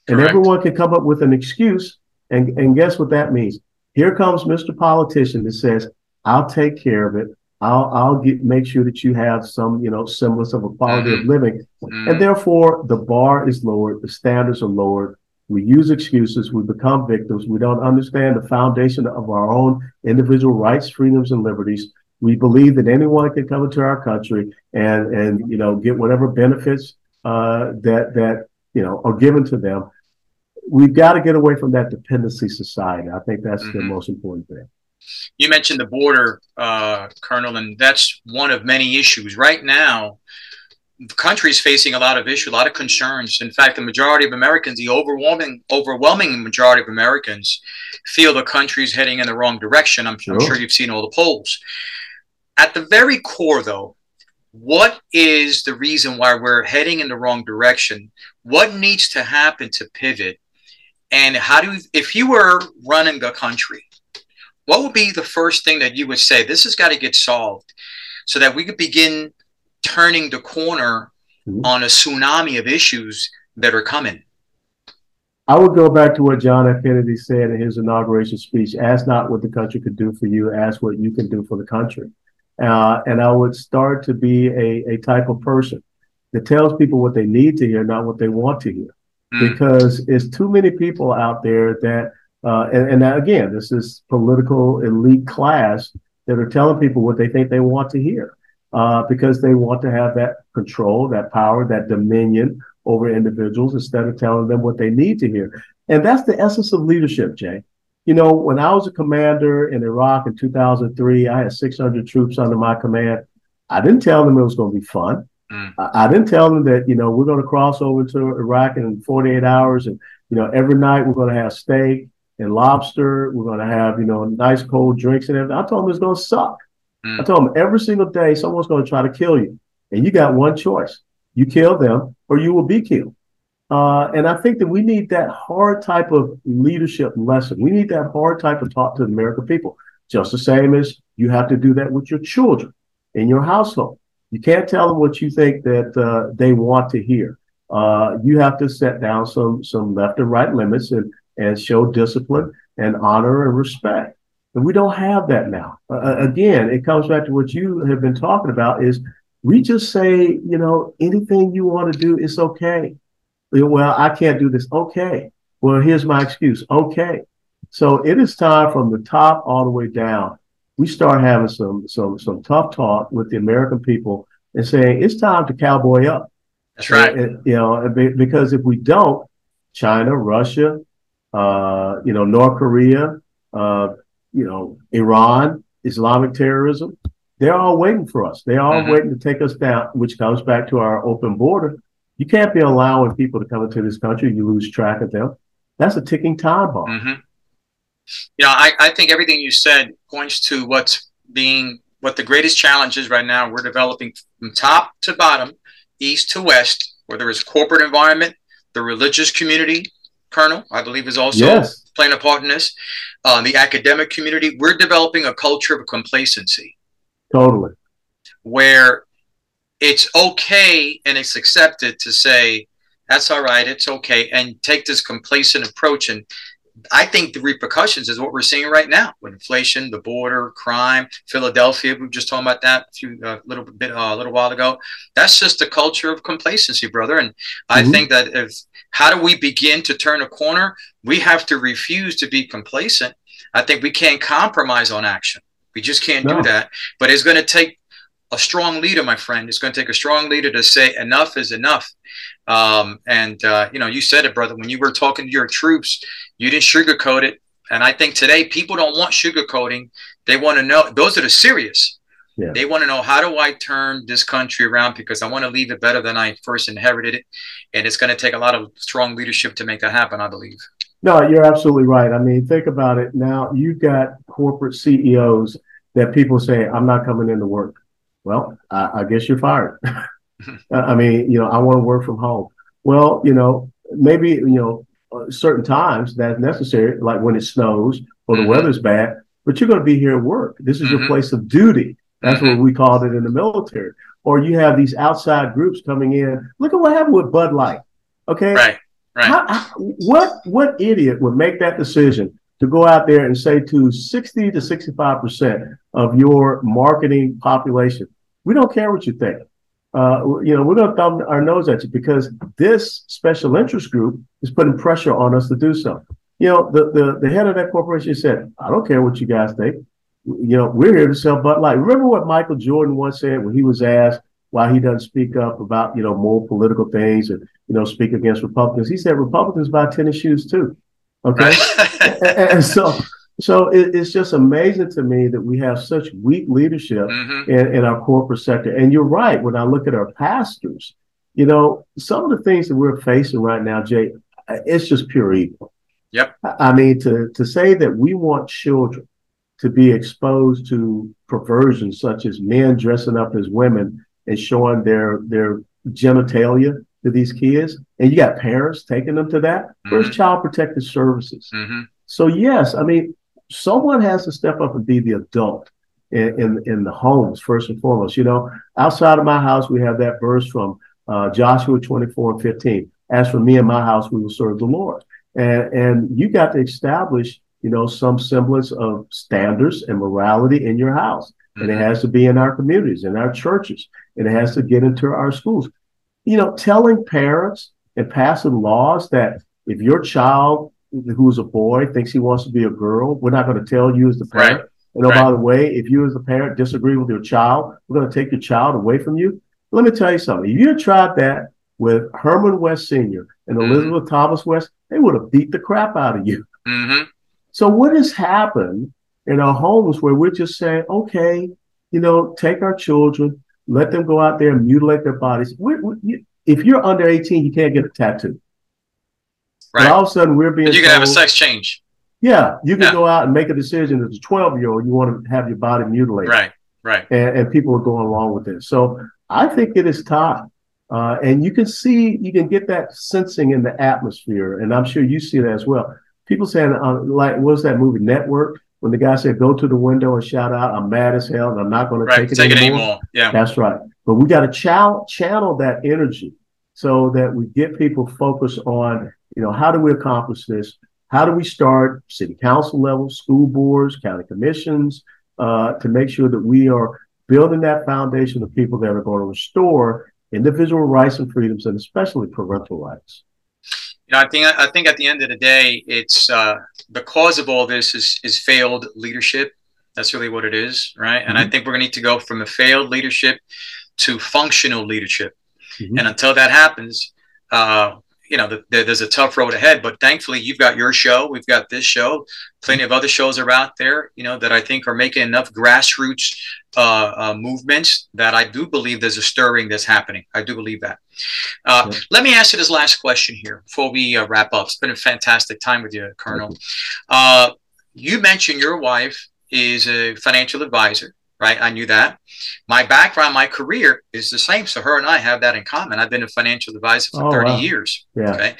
And Correct. everyone can come up with an excuse. And, and guess what that means? Here comes Mr. Politician that says, I'll take care of it. I'll I'll get make sure that you have some, you know, semblance of a quality of living. Mhm. And therefore the bar is lowered, the standards are lowered. We use excuses, we become victims, we don't understand the foundation of our own individual rights, freedoms, and liberties. We believe that anyone can come into our country and and you know get whatever benefits uh, that that you know are given to them. We've got to get away from that dependency society. I think that's the Mhm. most important thing. you mentioned the border, uh, Colonel, and that's one of many issues. Right now, the country is facing a lot of issues, a lot of concerns. In fact, the majority of Americans, the overwhelming, overwhelming majority of Americans, feel the country is heading in the wrong direction. I'm, I'm Sure. sure you've seen all the polls. At the very core, though, what is the reason why we're heading in the wrong direction? What needs to happen to pivot? And how do, you, if you were running the country, what would be the first thing that you would say this has got to get solved so that we could begin turning the corner Mhm. on a tsunami of issues that are coming I would go back to what John F. Kennedy said in his inauguration speech ask not what the country could do for you, ask what you can do for the country. Uh, and I would start to be a, a type of person that tells people what they need to hear, not what they want to hear. Mm. Because it's too many people out there that, uh, and, and again, this is political elite class that are telling people what they think they want to hear uh, because they want to have that control, that power, that dominion over individuals instead of telling them what they need to hear. And that's the essence of leadership, Jay. You know, when I was a commander in Iraq in 2003, I had 600 troops under my command. I didn't tell them it was going to be fun. Mm. I, I didn't tell them that, you know, we're going to cross over to Iraq in 48 hours and, you know, every night we're going to have steak and lobster. We're going to have, you know, nice cold drinks and everything. I told them it's going to suck. Mm. I told them every single day someone's going to try to kill you. And you got one choice. You kill them or you will be killed. Uh, and I think that we need that hard type of leadership lesson. We need that hard type of talk to the American people, just the same as you have to do that with your children in your household. You can't tell them what you think that uh, they want to hear. Uh, you have to set down some some left and right limits and and show discipline and honor and respect. And we don't have that now. Uh, again, it comes back to what you have been talking about is we just say, you know, anything you want to do, it's okay. Well, I can't do this. Okay. Well, here's my excuse. Okay. So it is time from the top all the way down. We start having some some some tough talk with the American people and saying it's time to cowboy up. That's right. You know, because if we don't, China, Russia, uh, you know, North Korea, uh, you know, Iran, Islamic terrorism, they're all waiting for us. They're all mm-hmm. waiting to take us down, which comes back to our open border. You can't be allowing people to come into this country. You lose track of them. That's a ticking time bomb. Mm-hmm. You know, I, I think everything you said points to what's being what the greatest challenge is right now. We're developing from top to bottom, east to west, where there is corporate environment, the religious community, Colonel, I believe, is also yes. playing a part in this. Uh, the academic community, we're developing a culture of complacency. Totally. Where it's okay and it's accepted to say, that's all right, it's okay, and take this complacent approach. And I think the repercussions is what we're seeing right now with inflation, the border, crime, Philadelphia. We were just talking about that a few uh, little bit uh, a little while ago. That's just a culture of complacency, brother. And I mm-hmm. think that if how do we begin to turn a corner? We have to refuse to be complacent. I think we can't compromise on action. We just can't no. do that. But it's going to take a strong leader, my friend. It's going to take a strong leader to say enough is enough. Um, and uh, you know, you said it, brother. When you were talking to your troops, you didn't sugarcoat it. And I think today people don't want sugarcoating. They want to know. Those are the serious. Yeah. They want to know how do I turn this country around because I want to leave it better than I first inherited it, and it's going to take a lot of strong leadership to make that happen. I believe. No, you're absolutely right. I mean, think about it. Now you've got corporate CEOs that people say, "I'm not coming into work." Well, I, I guess you're fired. I mean, you know, I want to work from home. Well, you know, maybe you know, uh, certain times that's necessary, like when it snows or the mm-hmm. weather's bad. But you're going to be here at work. This is mm-hmm. your place of duty. That's mm-hmm. what we called it in the military. Or you have these outside groups coming in. Look at what happened with Bud Light. Okay. Right. Right. How, how, what what idiot would make that decision to go out there and say to 60 to 65 percent of your marketing population, we don't care what you think. Uh, you know, we're going to thumb our nose at you because this special interest group is putting pressure on us to do so. You know, the, the, the head of that corporation said, I don't care what you guys think. You know, we're here to sell Bud Light. Remember what Michael Jordan once said when he was asked why he doesn't speak up about, you know, more political things and, you know, speak against Republicans? He said Republicans buy tennis shoes too. Okay. and, and so so it, it's just amazing to me that we have such weak leadership mm-hmm. in, in our corporate sector. And you're right. When I look at our pastors, you know, some of the things that we're facing right now, Jay, it's just pure evil. Yep. I mean, to, to say that we want children to be exposed to perversion, such as men dressing up as women and showing their their genitalia to these kids, and you got parents taking them to that. Mm-hmm. Where's Child Protective Services? Mm-hmm. So yes, I mean, someone has to step up and be the adult in, in, in the homes first and foremost. You know, outside of my house, we have that verse from uh, Joshua 24 and 15. As for me and my house, we will serve the Lord. And, and you got to establish, you know, some semblance of standards and morality in your house. Mm-hmm. And it mm-hmm. has to be in our communities, in our churches, and it has to get into our schools. You know, telling parents and passing laws that if your child who's a boy thinks he wants to be a girl, we're not going to tell you as the parent. Right. And oh, right. by the way, if you as the parent disagree with your child, we're going to take your child away from you. Let me tell you something. If you had tried that with Herman West Sr. and mm-hmm. Elizabeth Thomas West, they would have beat the crap out of you. Mm-hmm. So what has happened in our homes where we're just saying, okay, you know, take our children, let them go out there and mutilate their bodies. We're, we're, if you're under 18, you can't get a tattoo. Right. all of a sudden, we're being. But you can told, have a sex change. Yeah, you can yeah. go out and make a decision as a 12 year old, you want to have your body mutilated. Right, right. And, and people are going along with it. So I think it is time. Uh, and you can see, you can get that sensing in the atmosphere. And I'm sure you see that as well. People saying, uh, like, what's that movie, Network? When the guy said, go to the window and shout out, I'm mad as hell and I'm not going right, to take, it, take anymore. it anymore. Yeah. That's right. But we got to channel, channel that energy so that we get people focused on you know, how do we accomplish this? how do we start city council level, school boards, county commissions, uh, to make sure that we are building that foundation of people that are going to restore individual rights and freedoms, and especially parental rights. You know, I think I think at the end of the day, it's uh, the cause of all this is is failed leadership. That's really what it is, right? Mm-hmm. And I mm-hmm. think we're going to need to go from a failed leadership to functional leadership. Mm-hmm. And until that happens, uh, you know, the, the, there's a tough road ahead. But thankfully, you've got your show, we've got this show, plenty of other shows are out there, you know, that I think are making enough grassroots uh, uh, movements that I do believe there's a stirring that's happening. I do believe that. Uh, yeah. Let me ask you this last question here before we uh, wrap up. It's been a fantastic time with you, Colonel. Uh, you mentioned your wife is a financial advisor right? I knew that. My background, my career is the same. So her and I have that in common. I've been a financial advisor for oh, 30 wow. years. Yeah. Okay.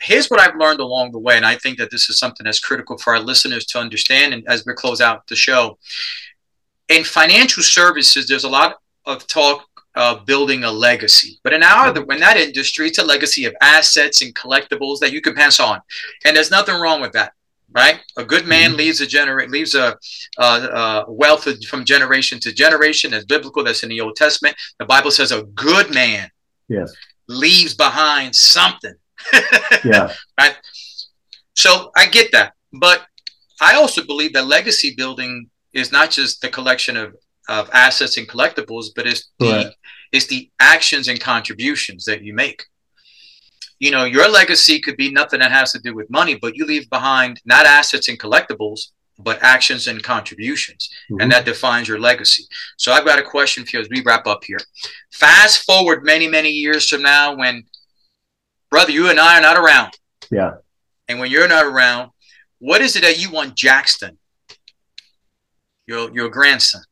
Here's what I've learned along the way. And I think that this is something that's critical for our listeners to understand. And as we close out the show, in financial services, there's a lot of talk of building a legacy. But in our mm-hmm. in that industry, it's a legacy of assets and collectibles that you can pass on. And there's nothing wrong with that right? A good man mm-hmm. leaves a generate leaves a, a, a, wealth from generation to generation. That's biblical. That's in the Old Testament. The Bible says a good man yes leaves behind something. yeah. Right. So I get that, but I also believe that legacy building is not just the collection of, of assets and collectibles, but it's the right. it's the actions and contributions that you make you know, your legacy could be nothing that has to do with money, but you leave behind not assets and collectibles, but actions and contributions. Mm-hmm. And that defines your legacy. So I've got a question for you as we wrap up here. Fast forward many, many years from now when, brother, you and I are not around. Yeah. And when you're not around, what is it that you want Jackson, your, your grandson,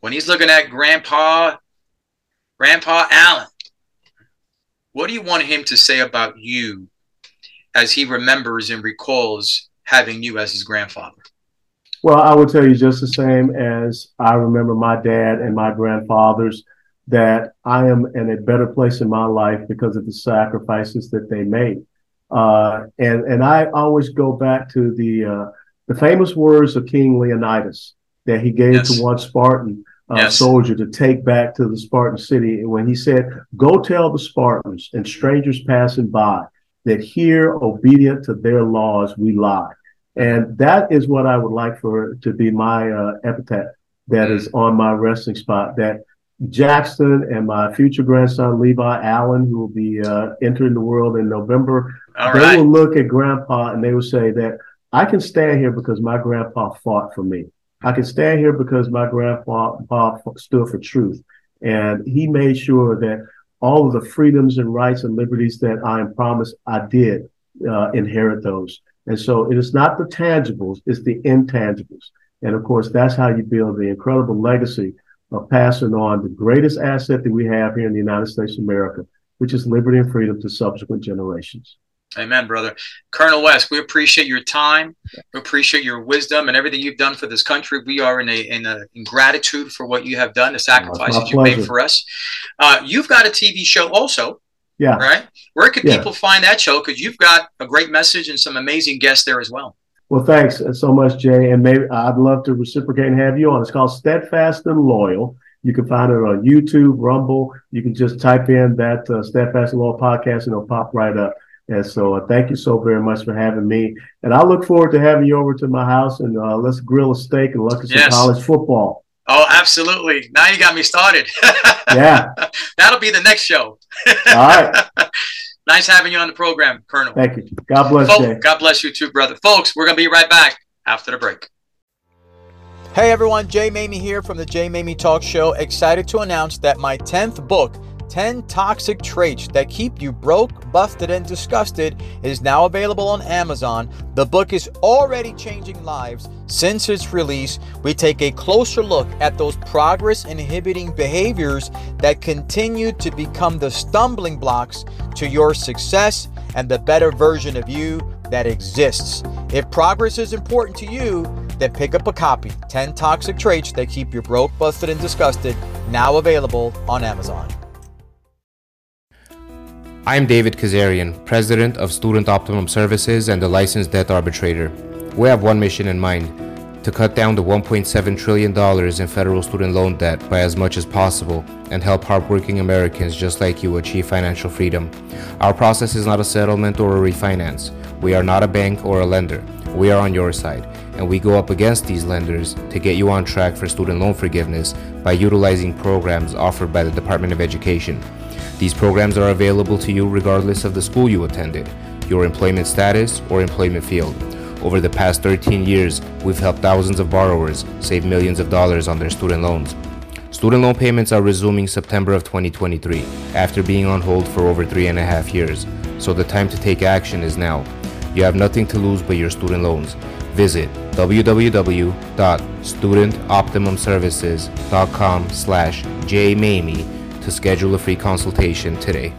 when he's looking at grandpa, grandpa Allen, what do you want him to say about you as he remembers and recalls having you as his grandfather? Well, I would tell you just the same as I remember my dad and my grandfathers that I am in a better place in my life because of the sacrifices that they made. Uh, and and I always go back to the uh, the famous words of King Leonidas that he gave yes. to one Spartan uh, yes. soldier to take back to the Spartan city when he said, Go tell the Spartans and strangers passing by that here, obedient to their laws, we lie. And that is what I would like for to be my uh, epitaph that is mm. on my resting spot. That Jackson and my future grandson Levi Allen, who will be uh, entering the world in November, All they right. will look at Grandpa and they will say that I can stand here because my grandpa fought for me. I can stand here because my grandpa stood for truth. And he made sure that all of the freedoms and rights and liberties that I am promised, I did uh, inherit those. And so it is not the tangibles, it's the intangibles. And of course, that's how you build the incredible legacy of passing on the greatest asset that we have here in the United States of America, which is liberty and freedom to subsequent generations. Amen, brother. Colonel West, we appreciate your time. We appreciate your wisdom and everything you've done for this country. We are in a in, a, in gratitude for what you have done, the sacrifices you made for us. Uh, you've got a TV show also. Yeah. Right. Where can yeah. people find that show? Because you've got a great message and some amazing guests there as well. Well, thanks so much, Jay. And maybe I'd love to reciprocate and have you on. It's called Steadfast and Loyal. You can find it on YouTube, Rumble. You can just type in that uh, Steadfast and Loyal podcast and it'll pop right up. And so uh, thank you so very much for having me. And I look forward to having you over to my house and uh, let's grill a steak and look at some yes. college football. Oh, absolutely. Now you got me started. yeah. That'll be the next show. All right. nice having you on the program, Colonel. Thank you. God bless you. God bless you too, brother. Folks, we're going to be right back after the break. Hey everyone, Jay Mamie here from the Jay Mamie Talk Show. Excited to announce that my 10th book 10 Toxic Traits That Keep You Broke, Busted, and Disgusted is now available on Amazon. The book is already changing lives since its release. We take a closer look at those progress inhibiting behaviors that continue to become the stumbling blocks to your success and the better version of you that exists. If progress is important to you, then pick up a copy 10 Toxic Traits That Keep You Broke, Busted, and Disgusted, now available on Amazon. I'm David Kazarian, President of Student Optimum Services and a licensed debt arbitrator. We have one mission in mind to cut down the $1.7 trillion in federal student loan debt by as much as possible and help hardworking Americans just like you achieve financial freedom. Our process is not a settlement or a refinance. We are not a bank or a lender. We are on your side, and we go up against these lenders to get you on track for student loan forgiveness by utilizing programs offered by the Department of Education. These programs are available to you regardless of the school you attended, your employment status, or employment field. Over the past 13 years, we've helped thousands of borrowers save millions of dollars on their student loans. Student loan payments are resuming September of 2023 after being on hold for over three and a half years, so the time to take action is now. You have nothing to lose but your student loans. Visit www.studentoptimumservices.com slash jmamie to schedule a free consultation today.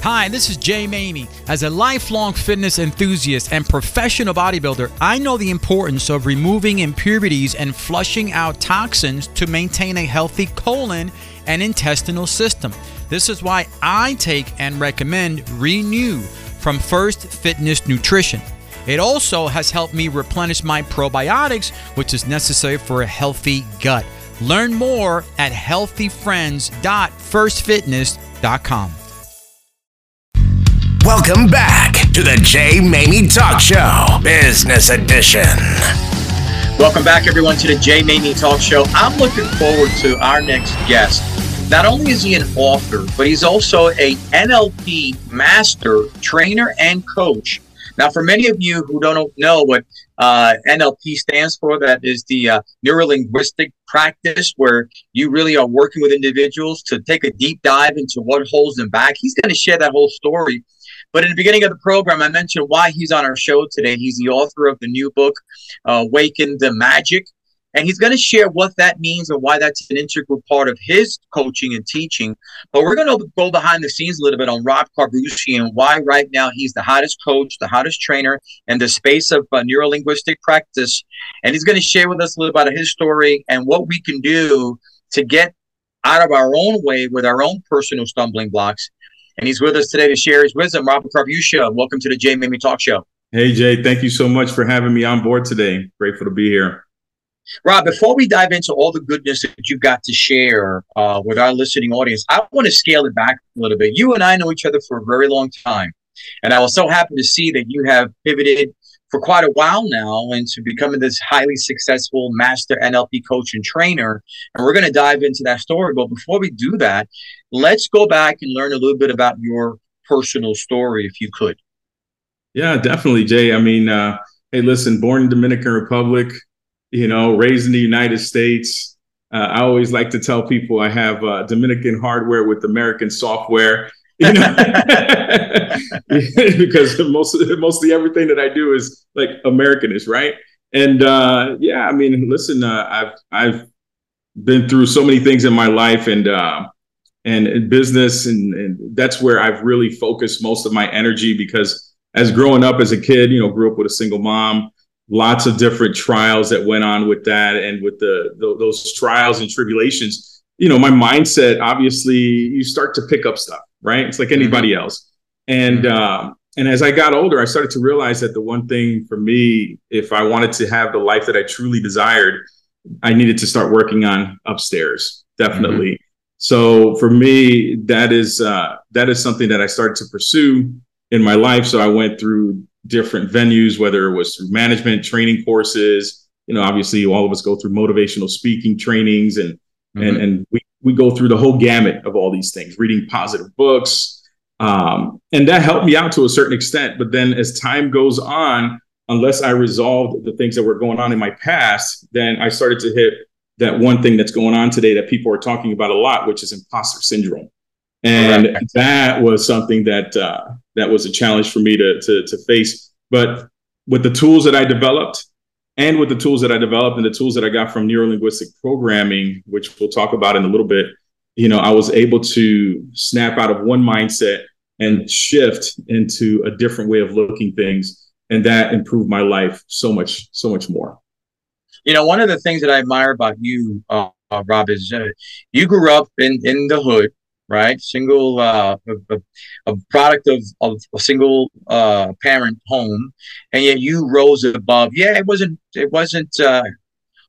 Hi, this is Jay Mamie. As a lifelong fitness enthusiast and professional bodybuilder, I know the importance of removing impurities and flushing out toxins to maintain a healthy colon and intestinal system. This is why I take and recommend Renew from First Fitness Nutrition. It also has helped me replenish my probiotics, which is necessary for a healthy gut. Learn more at healthyfriends.firstfitness.com. Welcome back to the Jay Mamie Talk Show, Business Edition. Welcome back, everyone, to the Jay Mamie Talk Show. I'm looking forward to our next guest. Not only is he an author, but he's also a NLP master, trainer, and coach. Now, for many of you who don't know what uh, NLP stands for, that is the uh, neuro linguistic practice where you really are working with individuals to take a deep dive into what holds them back. He's going to share that whole story but in the beginning of the program, I mentioned why he's on our show today. He's the author of the new book, uh, Awaken the Magic. And he's going to share what that means and why that's an integral part of his coaching and teaching. But we're going to go behind the scenes a little bit on Rob Carbuccia and why right now he's the hottest coach, the hottest trainer in the space of uh, neurolinguistic practice. And he's going to share with us a little about his story and what we can do to get out of our own way with our own personal stumbling blocks and he's with us today to share his wisdom. Robert Carbuccia, welcome to the Jay Mamie Talk Show. Hey, Jay, thank you so much for having me on board today. Grateful to be here. Rob, before we dive into all the goodness that you've got to share uh, with our listening audience, I want to scale it back a little bit. You and I know each other for a very long time. And I was so happy to see that you have pivoted for quite a while now into becoming this highly successful master NLP coach and trainer. And we're going to dive into that story. But before we do that, let's go back and learn a little bit about your personal story, if you could. Yeah, definitely, Jay. I mean, uh, hey, listen, born in Dominican Republic, you know, raised in the United States. Uh, I always like to tell people I have uh, Dominican hardware with American software you know, because most mostly everything that I do is like Americanist, right? And uh, yeah, I mean, listen, uh, I've I've been through so many things in my life, and uh, and in business, and, and that's where I've really focused most of my energy because as growing up as a kid, you know, grew up with a single mom, lots of different trials that went on with that, and with the, the those trials and tribulations you know, my mindset, obviously, you start to pick up stuff right? It's like anybody mm-hmm. else. And mm-hmm. um, and as I got older, I started to realize that the one thing for me, if I wanted to have the life that I truly desired, I needed to start working on upstairs. Definitely. Mm-hmm. So for me, that is uh, that is something that I started to pursue in my life. So I went through different venues, whether it was through management training courses. You know, obviously, all of us go through motivational speaking trainings, and mm-hmm. and and we we go through the whole gamut of all these things, reading positive books. Um, and that helped me out to a certain extent. But then as time goes on, unless I resolved the things that were going on in my past, then I started to hit that one thing that's going on today that people are talking about a lot, which is imposter syndrome. And right. that was something that uh, that was a challenge for me to, to to face. But with the tools that I developed, and with the tools that I developed and the tools that I got from neurolinguistic programming, which we'll talk about in a little bit, you know, I was able to snap out of one mindset and shift into a different way of looking things. And that improved my life so much, so much more. You know, one of the things that I admire about you, uh, uh, Rob, is uh, you grew up in, in the hood right? Single, uh, a, a, product of, of a single uh, parent home, and yet you rose above. Yeah, it wasn't it wasn't uh,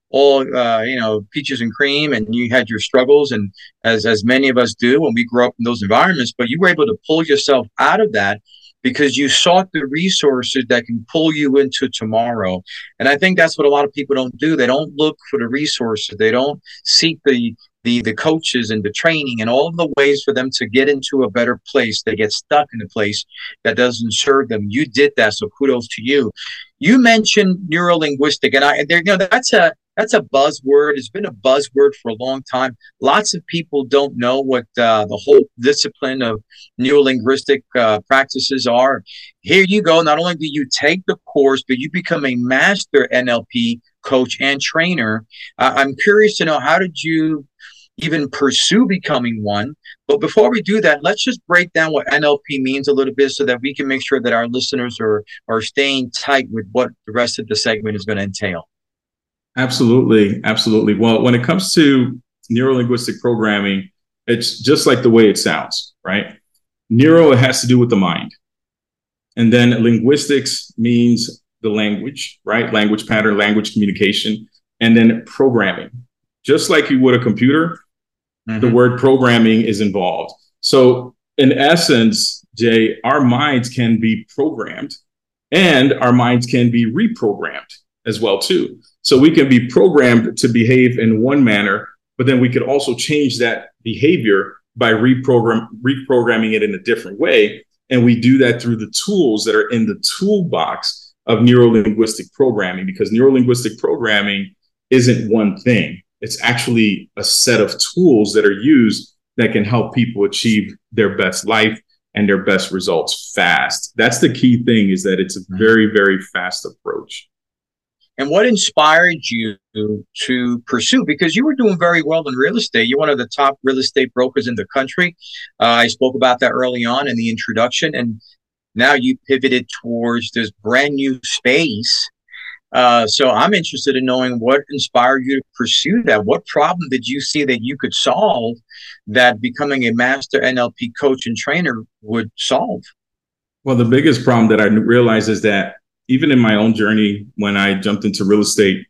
all uh, you know peaches and cream, and you had your struggles, and as as many of us do when we grow up in those environments. But you were able to pull yourself out of that because you sought the resources that can pull you into tomorrow. And I think that's what a lot of people don't do. They don't look for the resources. They don't seek the the the coaches and the training and all the ways for them to get into a better place. They get stuck in a place that doesn't serve them. You did that, so kudos to you. You mentioned neurolinguistic, and I there, you know that's a that's a buzzword. It's been a buzzword for a long time. Lots of people don't know what uh, the whole discipline of neurolinguistic uh, practices are. Here you go. Not only do you take the course, but you become a master NLP coach and trainer. Uh, I'm curious to know how did you even pursue becoming one. But before we do that, let's just break down what NLP means a little bit so that we can make sure that our listeners are, are staying tight with what the rest of the segment is going to entail. Absolutely. Absolutely. Well, when it comes to neurolinguistic programming, it's just like the way it sounds, right? Neuro it has to do with the mind. And then linguistics means the language, right? Language pattern, language communication, and then programming. Just like you would a computer, mm-hmm. the word programming is involved. So, in essence, Jay, our minds can be programmed and our minds can be reprogrammed as well too. So we can be programmed to behave in one manner, but then we could also change that behavior by reprogram reprogramming it in a different way. And we do that through the tools that are in the toolbox of neurolinguistic programming, because neurolinguistic programming isn't one thing. It's actually a set of tools that are used that can help people achieve their best life and their best results fast. That's the key thing is that it's a mm-hmm. very, very fast approach and what inspired you to pursue because you were doing very well in real estate you're one of the top real estate brokers in the country uh, i spoke about that early on in the introduction and now you pivoted towards this brand new space uh, so i'm interested in knowing what inspired you to pursue that what problem did you see that you could solve that becoming a master nlp coach and trainer would solve well the biggest problem that i realized is that even in my own journey when I jumped into real estate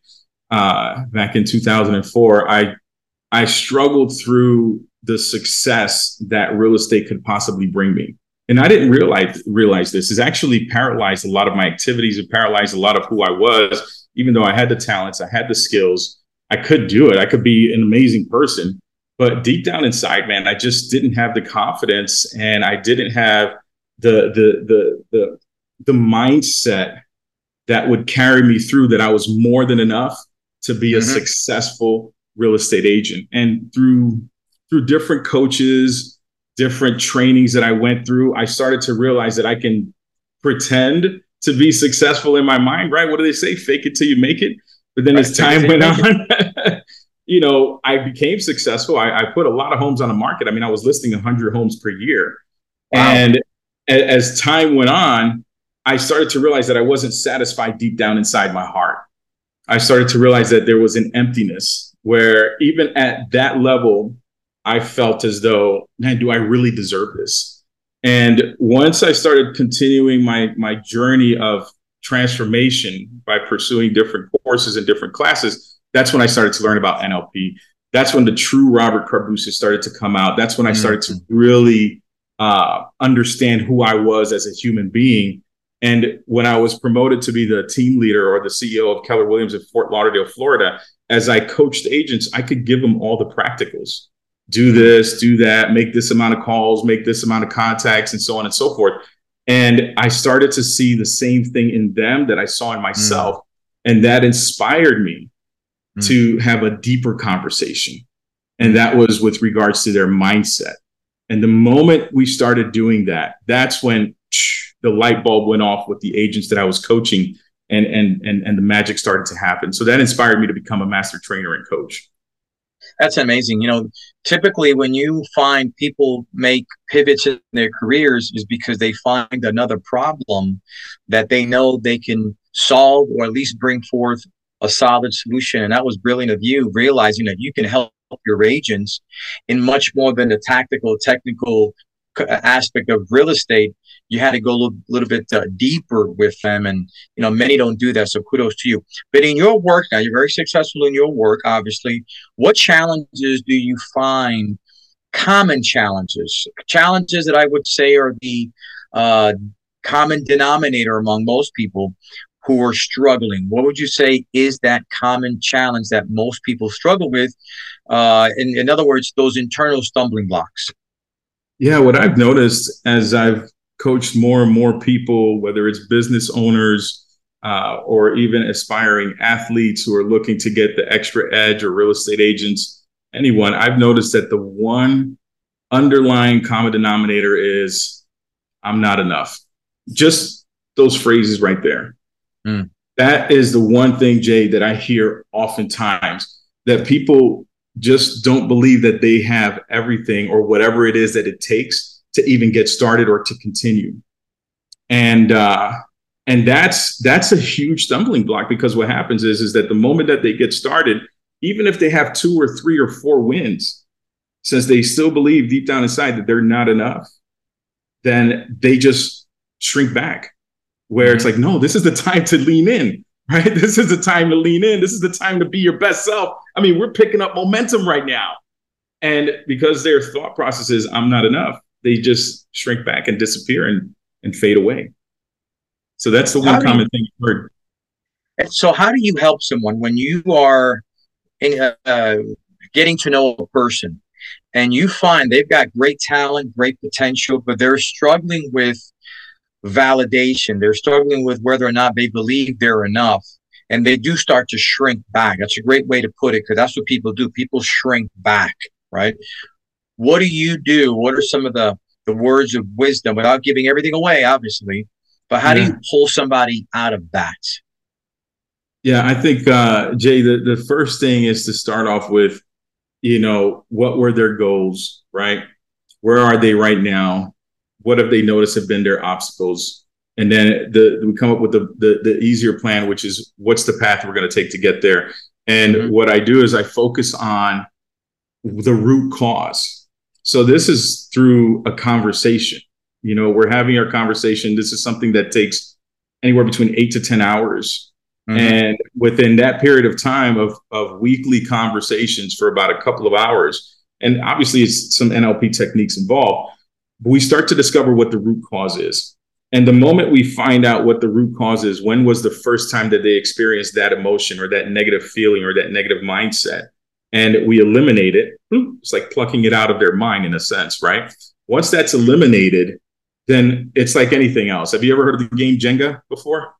uh, back in 2004, I I struggled through the success that real estate could possibly bring me. And I didn't realize realize this is actually paralyzed a lot of my activities. It paralyzed a lot of who I was, even though I had the talents, I had the skills, I could do it. I could be an amazing person. But deep down inside, man, I just didn't have the confidence and I didn't have the the the the the mindset that would carry me through that I was more than enough to be a mm-hmm. successful real estate agent. And through through different coaches, different trainings that I went through, I started to realize that I can pretend to be successful in my mind, right? What do they say? Fake it till you make it. But then right, as time went on, you know, I became successful. I, I, put a lot of homes on the market. I mean, I was listing 100 homes per year. Wow. And as time went on, I started to realize that I wasn't satisfied deep down inside my heart. I started to realize that there was an emptiness where even at that level, I felt as though, man, do I really deserve this? And once I started continuing my my journey of transformation by pursuing different courses and different classes, that's when I started to learn about NLP. That's when the true Robert Carbuccia started to come out. That's when I started to mm-hmm. really uh, understand who I was as a human being and when I was promoted to be the team leader or the CEO of Keller Williams in Fort Lauderdale, Florida, as I coached agents, I could give them all the practicals do this, do that, make this amount of calls, make this amount of contacts, and so on and so forth. And I started to see the same thing in them that I saw in myself. Mm. And that inspired me mm. to have a deeper conversation. And that was with regards to their mindset. And the moment we started doing that, that's when the light bulb went off with the agents that I was coaching and and and and the magic started to happen. So that inspired me to become a master trainer and coach. That's amazing. You know, typically when you find people make pivots in their careers is because they find another problem that they know they can solve or at least bring forth a solid solution. And that was brilliant of you realizing that you can help your agents in much more than the tactical, technical uh, aspect of real estate. You had to go a little, little bit uh, deeper with them, and you know many don't do that. So kudos to you. But in your work now, you're very successful in your work. Obviously, what challenges do you find? Common challenges, challenges that I would say are the uh, common denominator among most people who are struggling? What would you say is that common challenge that most people struggle with? Uh, in, in other words, those internal stumbling blocks. Yeah, what I've noticed as I've coached more and more people, whether it's business owners uh, or even aspiring athletes who are looking to get the extra edge or real estate agents, anyone, I've noticed that the one underlying common denominator is I'm not enough. Just those phrases right there. Mm. That is the one thing, Jay, that I hear oftentimes that people just don't believe that they have everything or whatever it is that it takes to even get started or to continue. And uh, and that's that's a huge stumbling block because what happens is is that the moment that they get started, even if they have two or three or four wins, since they still believe deep down inside that they're not enough, then they just shrink back where it's like, no, this is the time to lean in, right? This is the time to lean in. This is the time to be your best self. I mean, we're picking up momentum right now. And because their thought process is, I'm not enough, they just shrink back and disappear and, and fade away. So that's the one common you, thing you've heard. So, how do you help someone when you are in, uh, getting to know a person and you find they've got great talent, great potential, but they're struggling with validation. They're struggling with whether or not they believe they're enough. And they do start to shrink back. That's a great way to put it because that's what people do. People shrink back, right? What do you do? What are some of the, the words of wisdom without giving everything away, obviously? But how yeah. do you pull somebody out of that? Yeah, I think, uh, Jay, the, the first thing is to start off with, you know, what were their goals, right? Where are they right now? what have they noticed have been their obstacles and then the, we come up with the, the, the easier plan which is what's the path we're going to take to get there and mm-hmm. what i do is i focus on the root cause so this is through a conversation you know we're having our conversation this is something that takes anywhere between eight to ten hours mm-hmm. and within that period of time of, of weekly conversations for about a couple of hours and obviously it's some nlp techniques involved we start to discover what the root cause is. And the moment we find out what the root cause is, when was the first time that they experienced that emotion or that negative feeling or that negative mindset? And we eliminate it. It's like plucking it out of their mind in a sense, right? Once that's eliminated, then it's like anything else. Have you ever heard of the game Jenga before?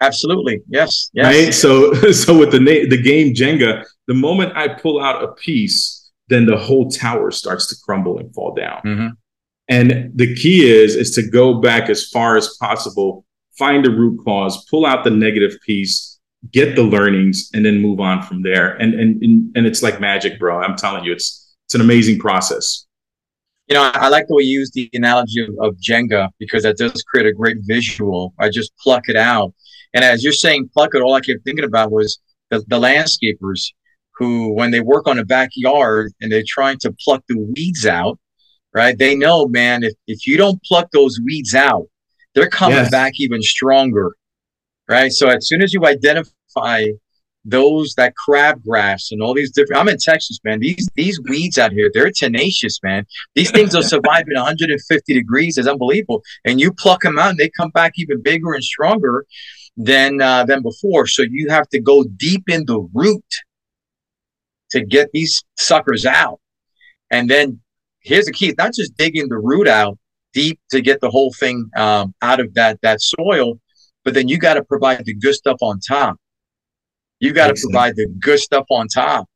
Absolutely. Yes. Yes. Right. So, so with the na- the game Jenga, the moment I pull out a piece, then the whole tower starts to crumble and fall down. Mm-hmm. And the key is is to go back as far as possible, find the root cause, pull out the negative piece, get the learnings, and then move on from there. And and and it's like magic, bro. I'm telling you, it's it's an amazing process. You know, I like the way you use the analogy of, of Jenga because that does create a great visual. I just pluck it out. And as you're saying pluck it, all I kept thinking about was the, the landscapers who, when they work on a backyard and they're trying to pluck the weeds out, right? They know, man, if, if you don't pluck those weeds out, they're coming yes. back even stronger, right? So as soon as you identify those that crabgrass and all these different I'm in Texas, man. These these weeds out here, they're tenacious, man. These things will survive in 150 degrees. It's unbelievable. And you pluck them out and they come back even bigger and stronger than uh, than before. So you have to go deep in the root to get these suckers out. And then here's the key: it's not just digging the root out deep to get the whole thing um, out of that that soil, but then you got to provide the good stuff on top. You got to provide the good stuff on top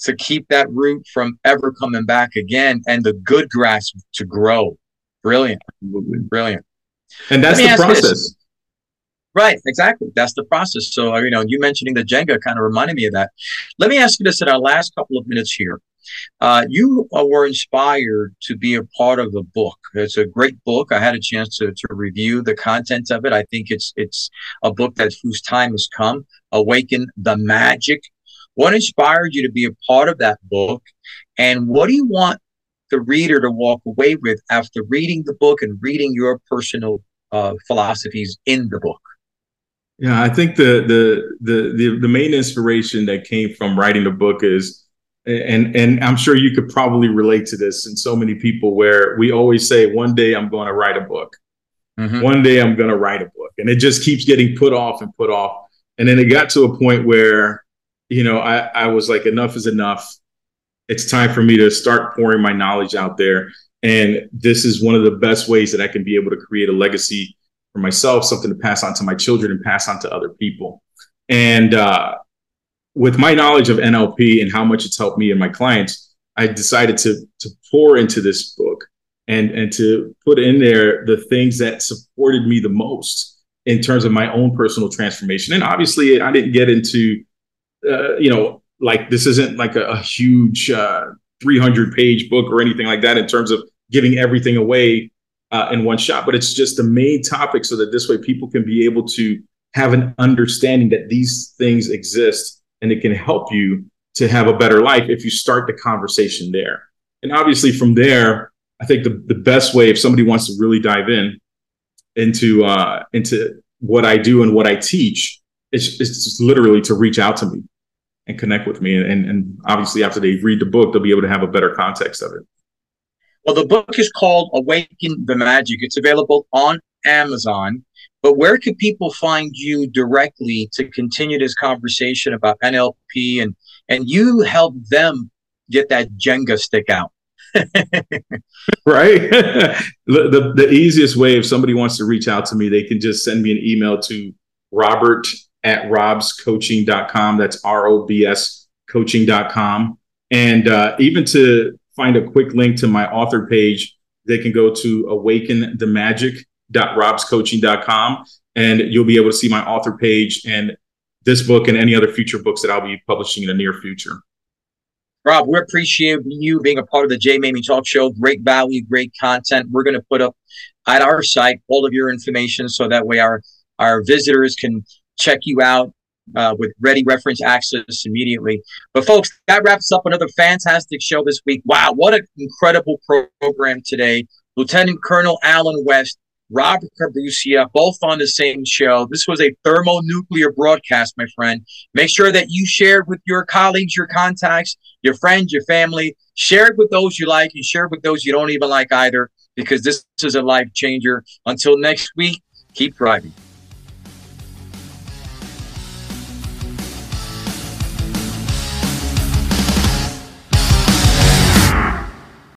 to keep that root from ever coming back again, and the good grass to grow. Brilliant, brilliant. And that's the process. Right, exactly. That's the process. So, you know, you mentioning the Jenga kind of reminded me of that. Let me ask you this in our last couple of minutes here. Uh, you were inspired to be a part of the book. It's a great book. I had a chance to, to review the content of it. I think it's it's a book that whose time has come. Awaken the magic. What inspired you to be a part of that book? And what do you want the reader to walk away with after reading the book and reading your personal uh, philosophies in the book? Yeah, I think the, the the the the main inspiration that came from writing the book is, and and I'm sure you could probably relate to this, and so many people where we always say, one day I'm going to write a book, mm-hmm. one day I'm going to write a book, and it just keeps getting put off and put off, and then it got to a point where, you know, I I was like, enough is enough. It's time for me to start pouring my knowledge out there, and this is one of the best ways that I can be able to create a legacy for myself, something to pass on to my children and pass on to other people. And uh, with my knowledge of NLP and how much it's helped me and my clients, I decided to to pour into this book and and to put in there the things that supported me the most in terms of my own personal transformation. And obviously, I didn't get into uh, you know like this isn't like a, a huge uh, 300 page book or anything like that in terms of giving everything away uh, in one shot, but it's just the main topic so that this way people can be able to have an understanding that these things exist and it can help you to have a better life if you start the conversation there. And obviously, from there, I think the, the best way if somebody wants to really dive in into uh, into what I do and what I teach, it's, it's literally to reach out to me and connect with me. And, and obviously, after they read the book, they'll be able to have a better context of it. Well, the book is called Awaken the Magic. It's available on Amazon. But where could people find you directly to continue this conversation about NLP and and you help them get that Jenga stick out? right. the, the, the easiest way if somebody wants to reach out to me, they can just send me an email to Robert at robscoaching.com. That's R O B S coaching.com. And uh, even to find a quick link to my author page, they can go to awakenthemagic.robscoaching.com and you'll be able to see my author page and this book and any other future books that I'll be publishing in the near future. Rob, we appreciate you being a part of the Jay Mamie Talk Show. Great value, great content. We're going to put up at our site all of your information so that way our our visitors can check you out uh, with ready reference access immediately. But folks, that wraps up another fantastic show this week. Wow, what an incredible program today. Lieutenant Colonel Allen West, Robert Carbuccia, both on the same show. This was a thermonuclear broadcast, my friend. Make sure that you share it with your colleagues, your contacts, your friends, your family. Share it with those you like and share it with those you don't even like either, because this is a life changer. Until next week, keep thriving.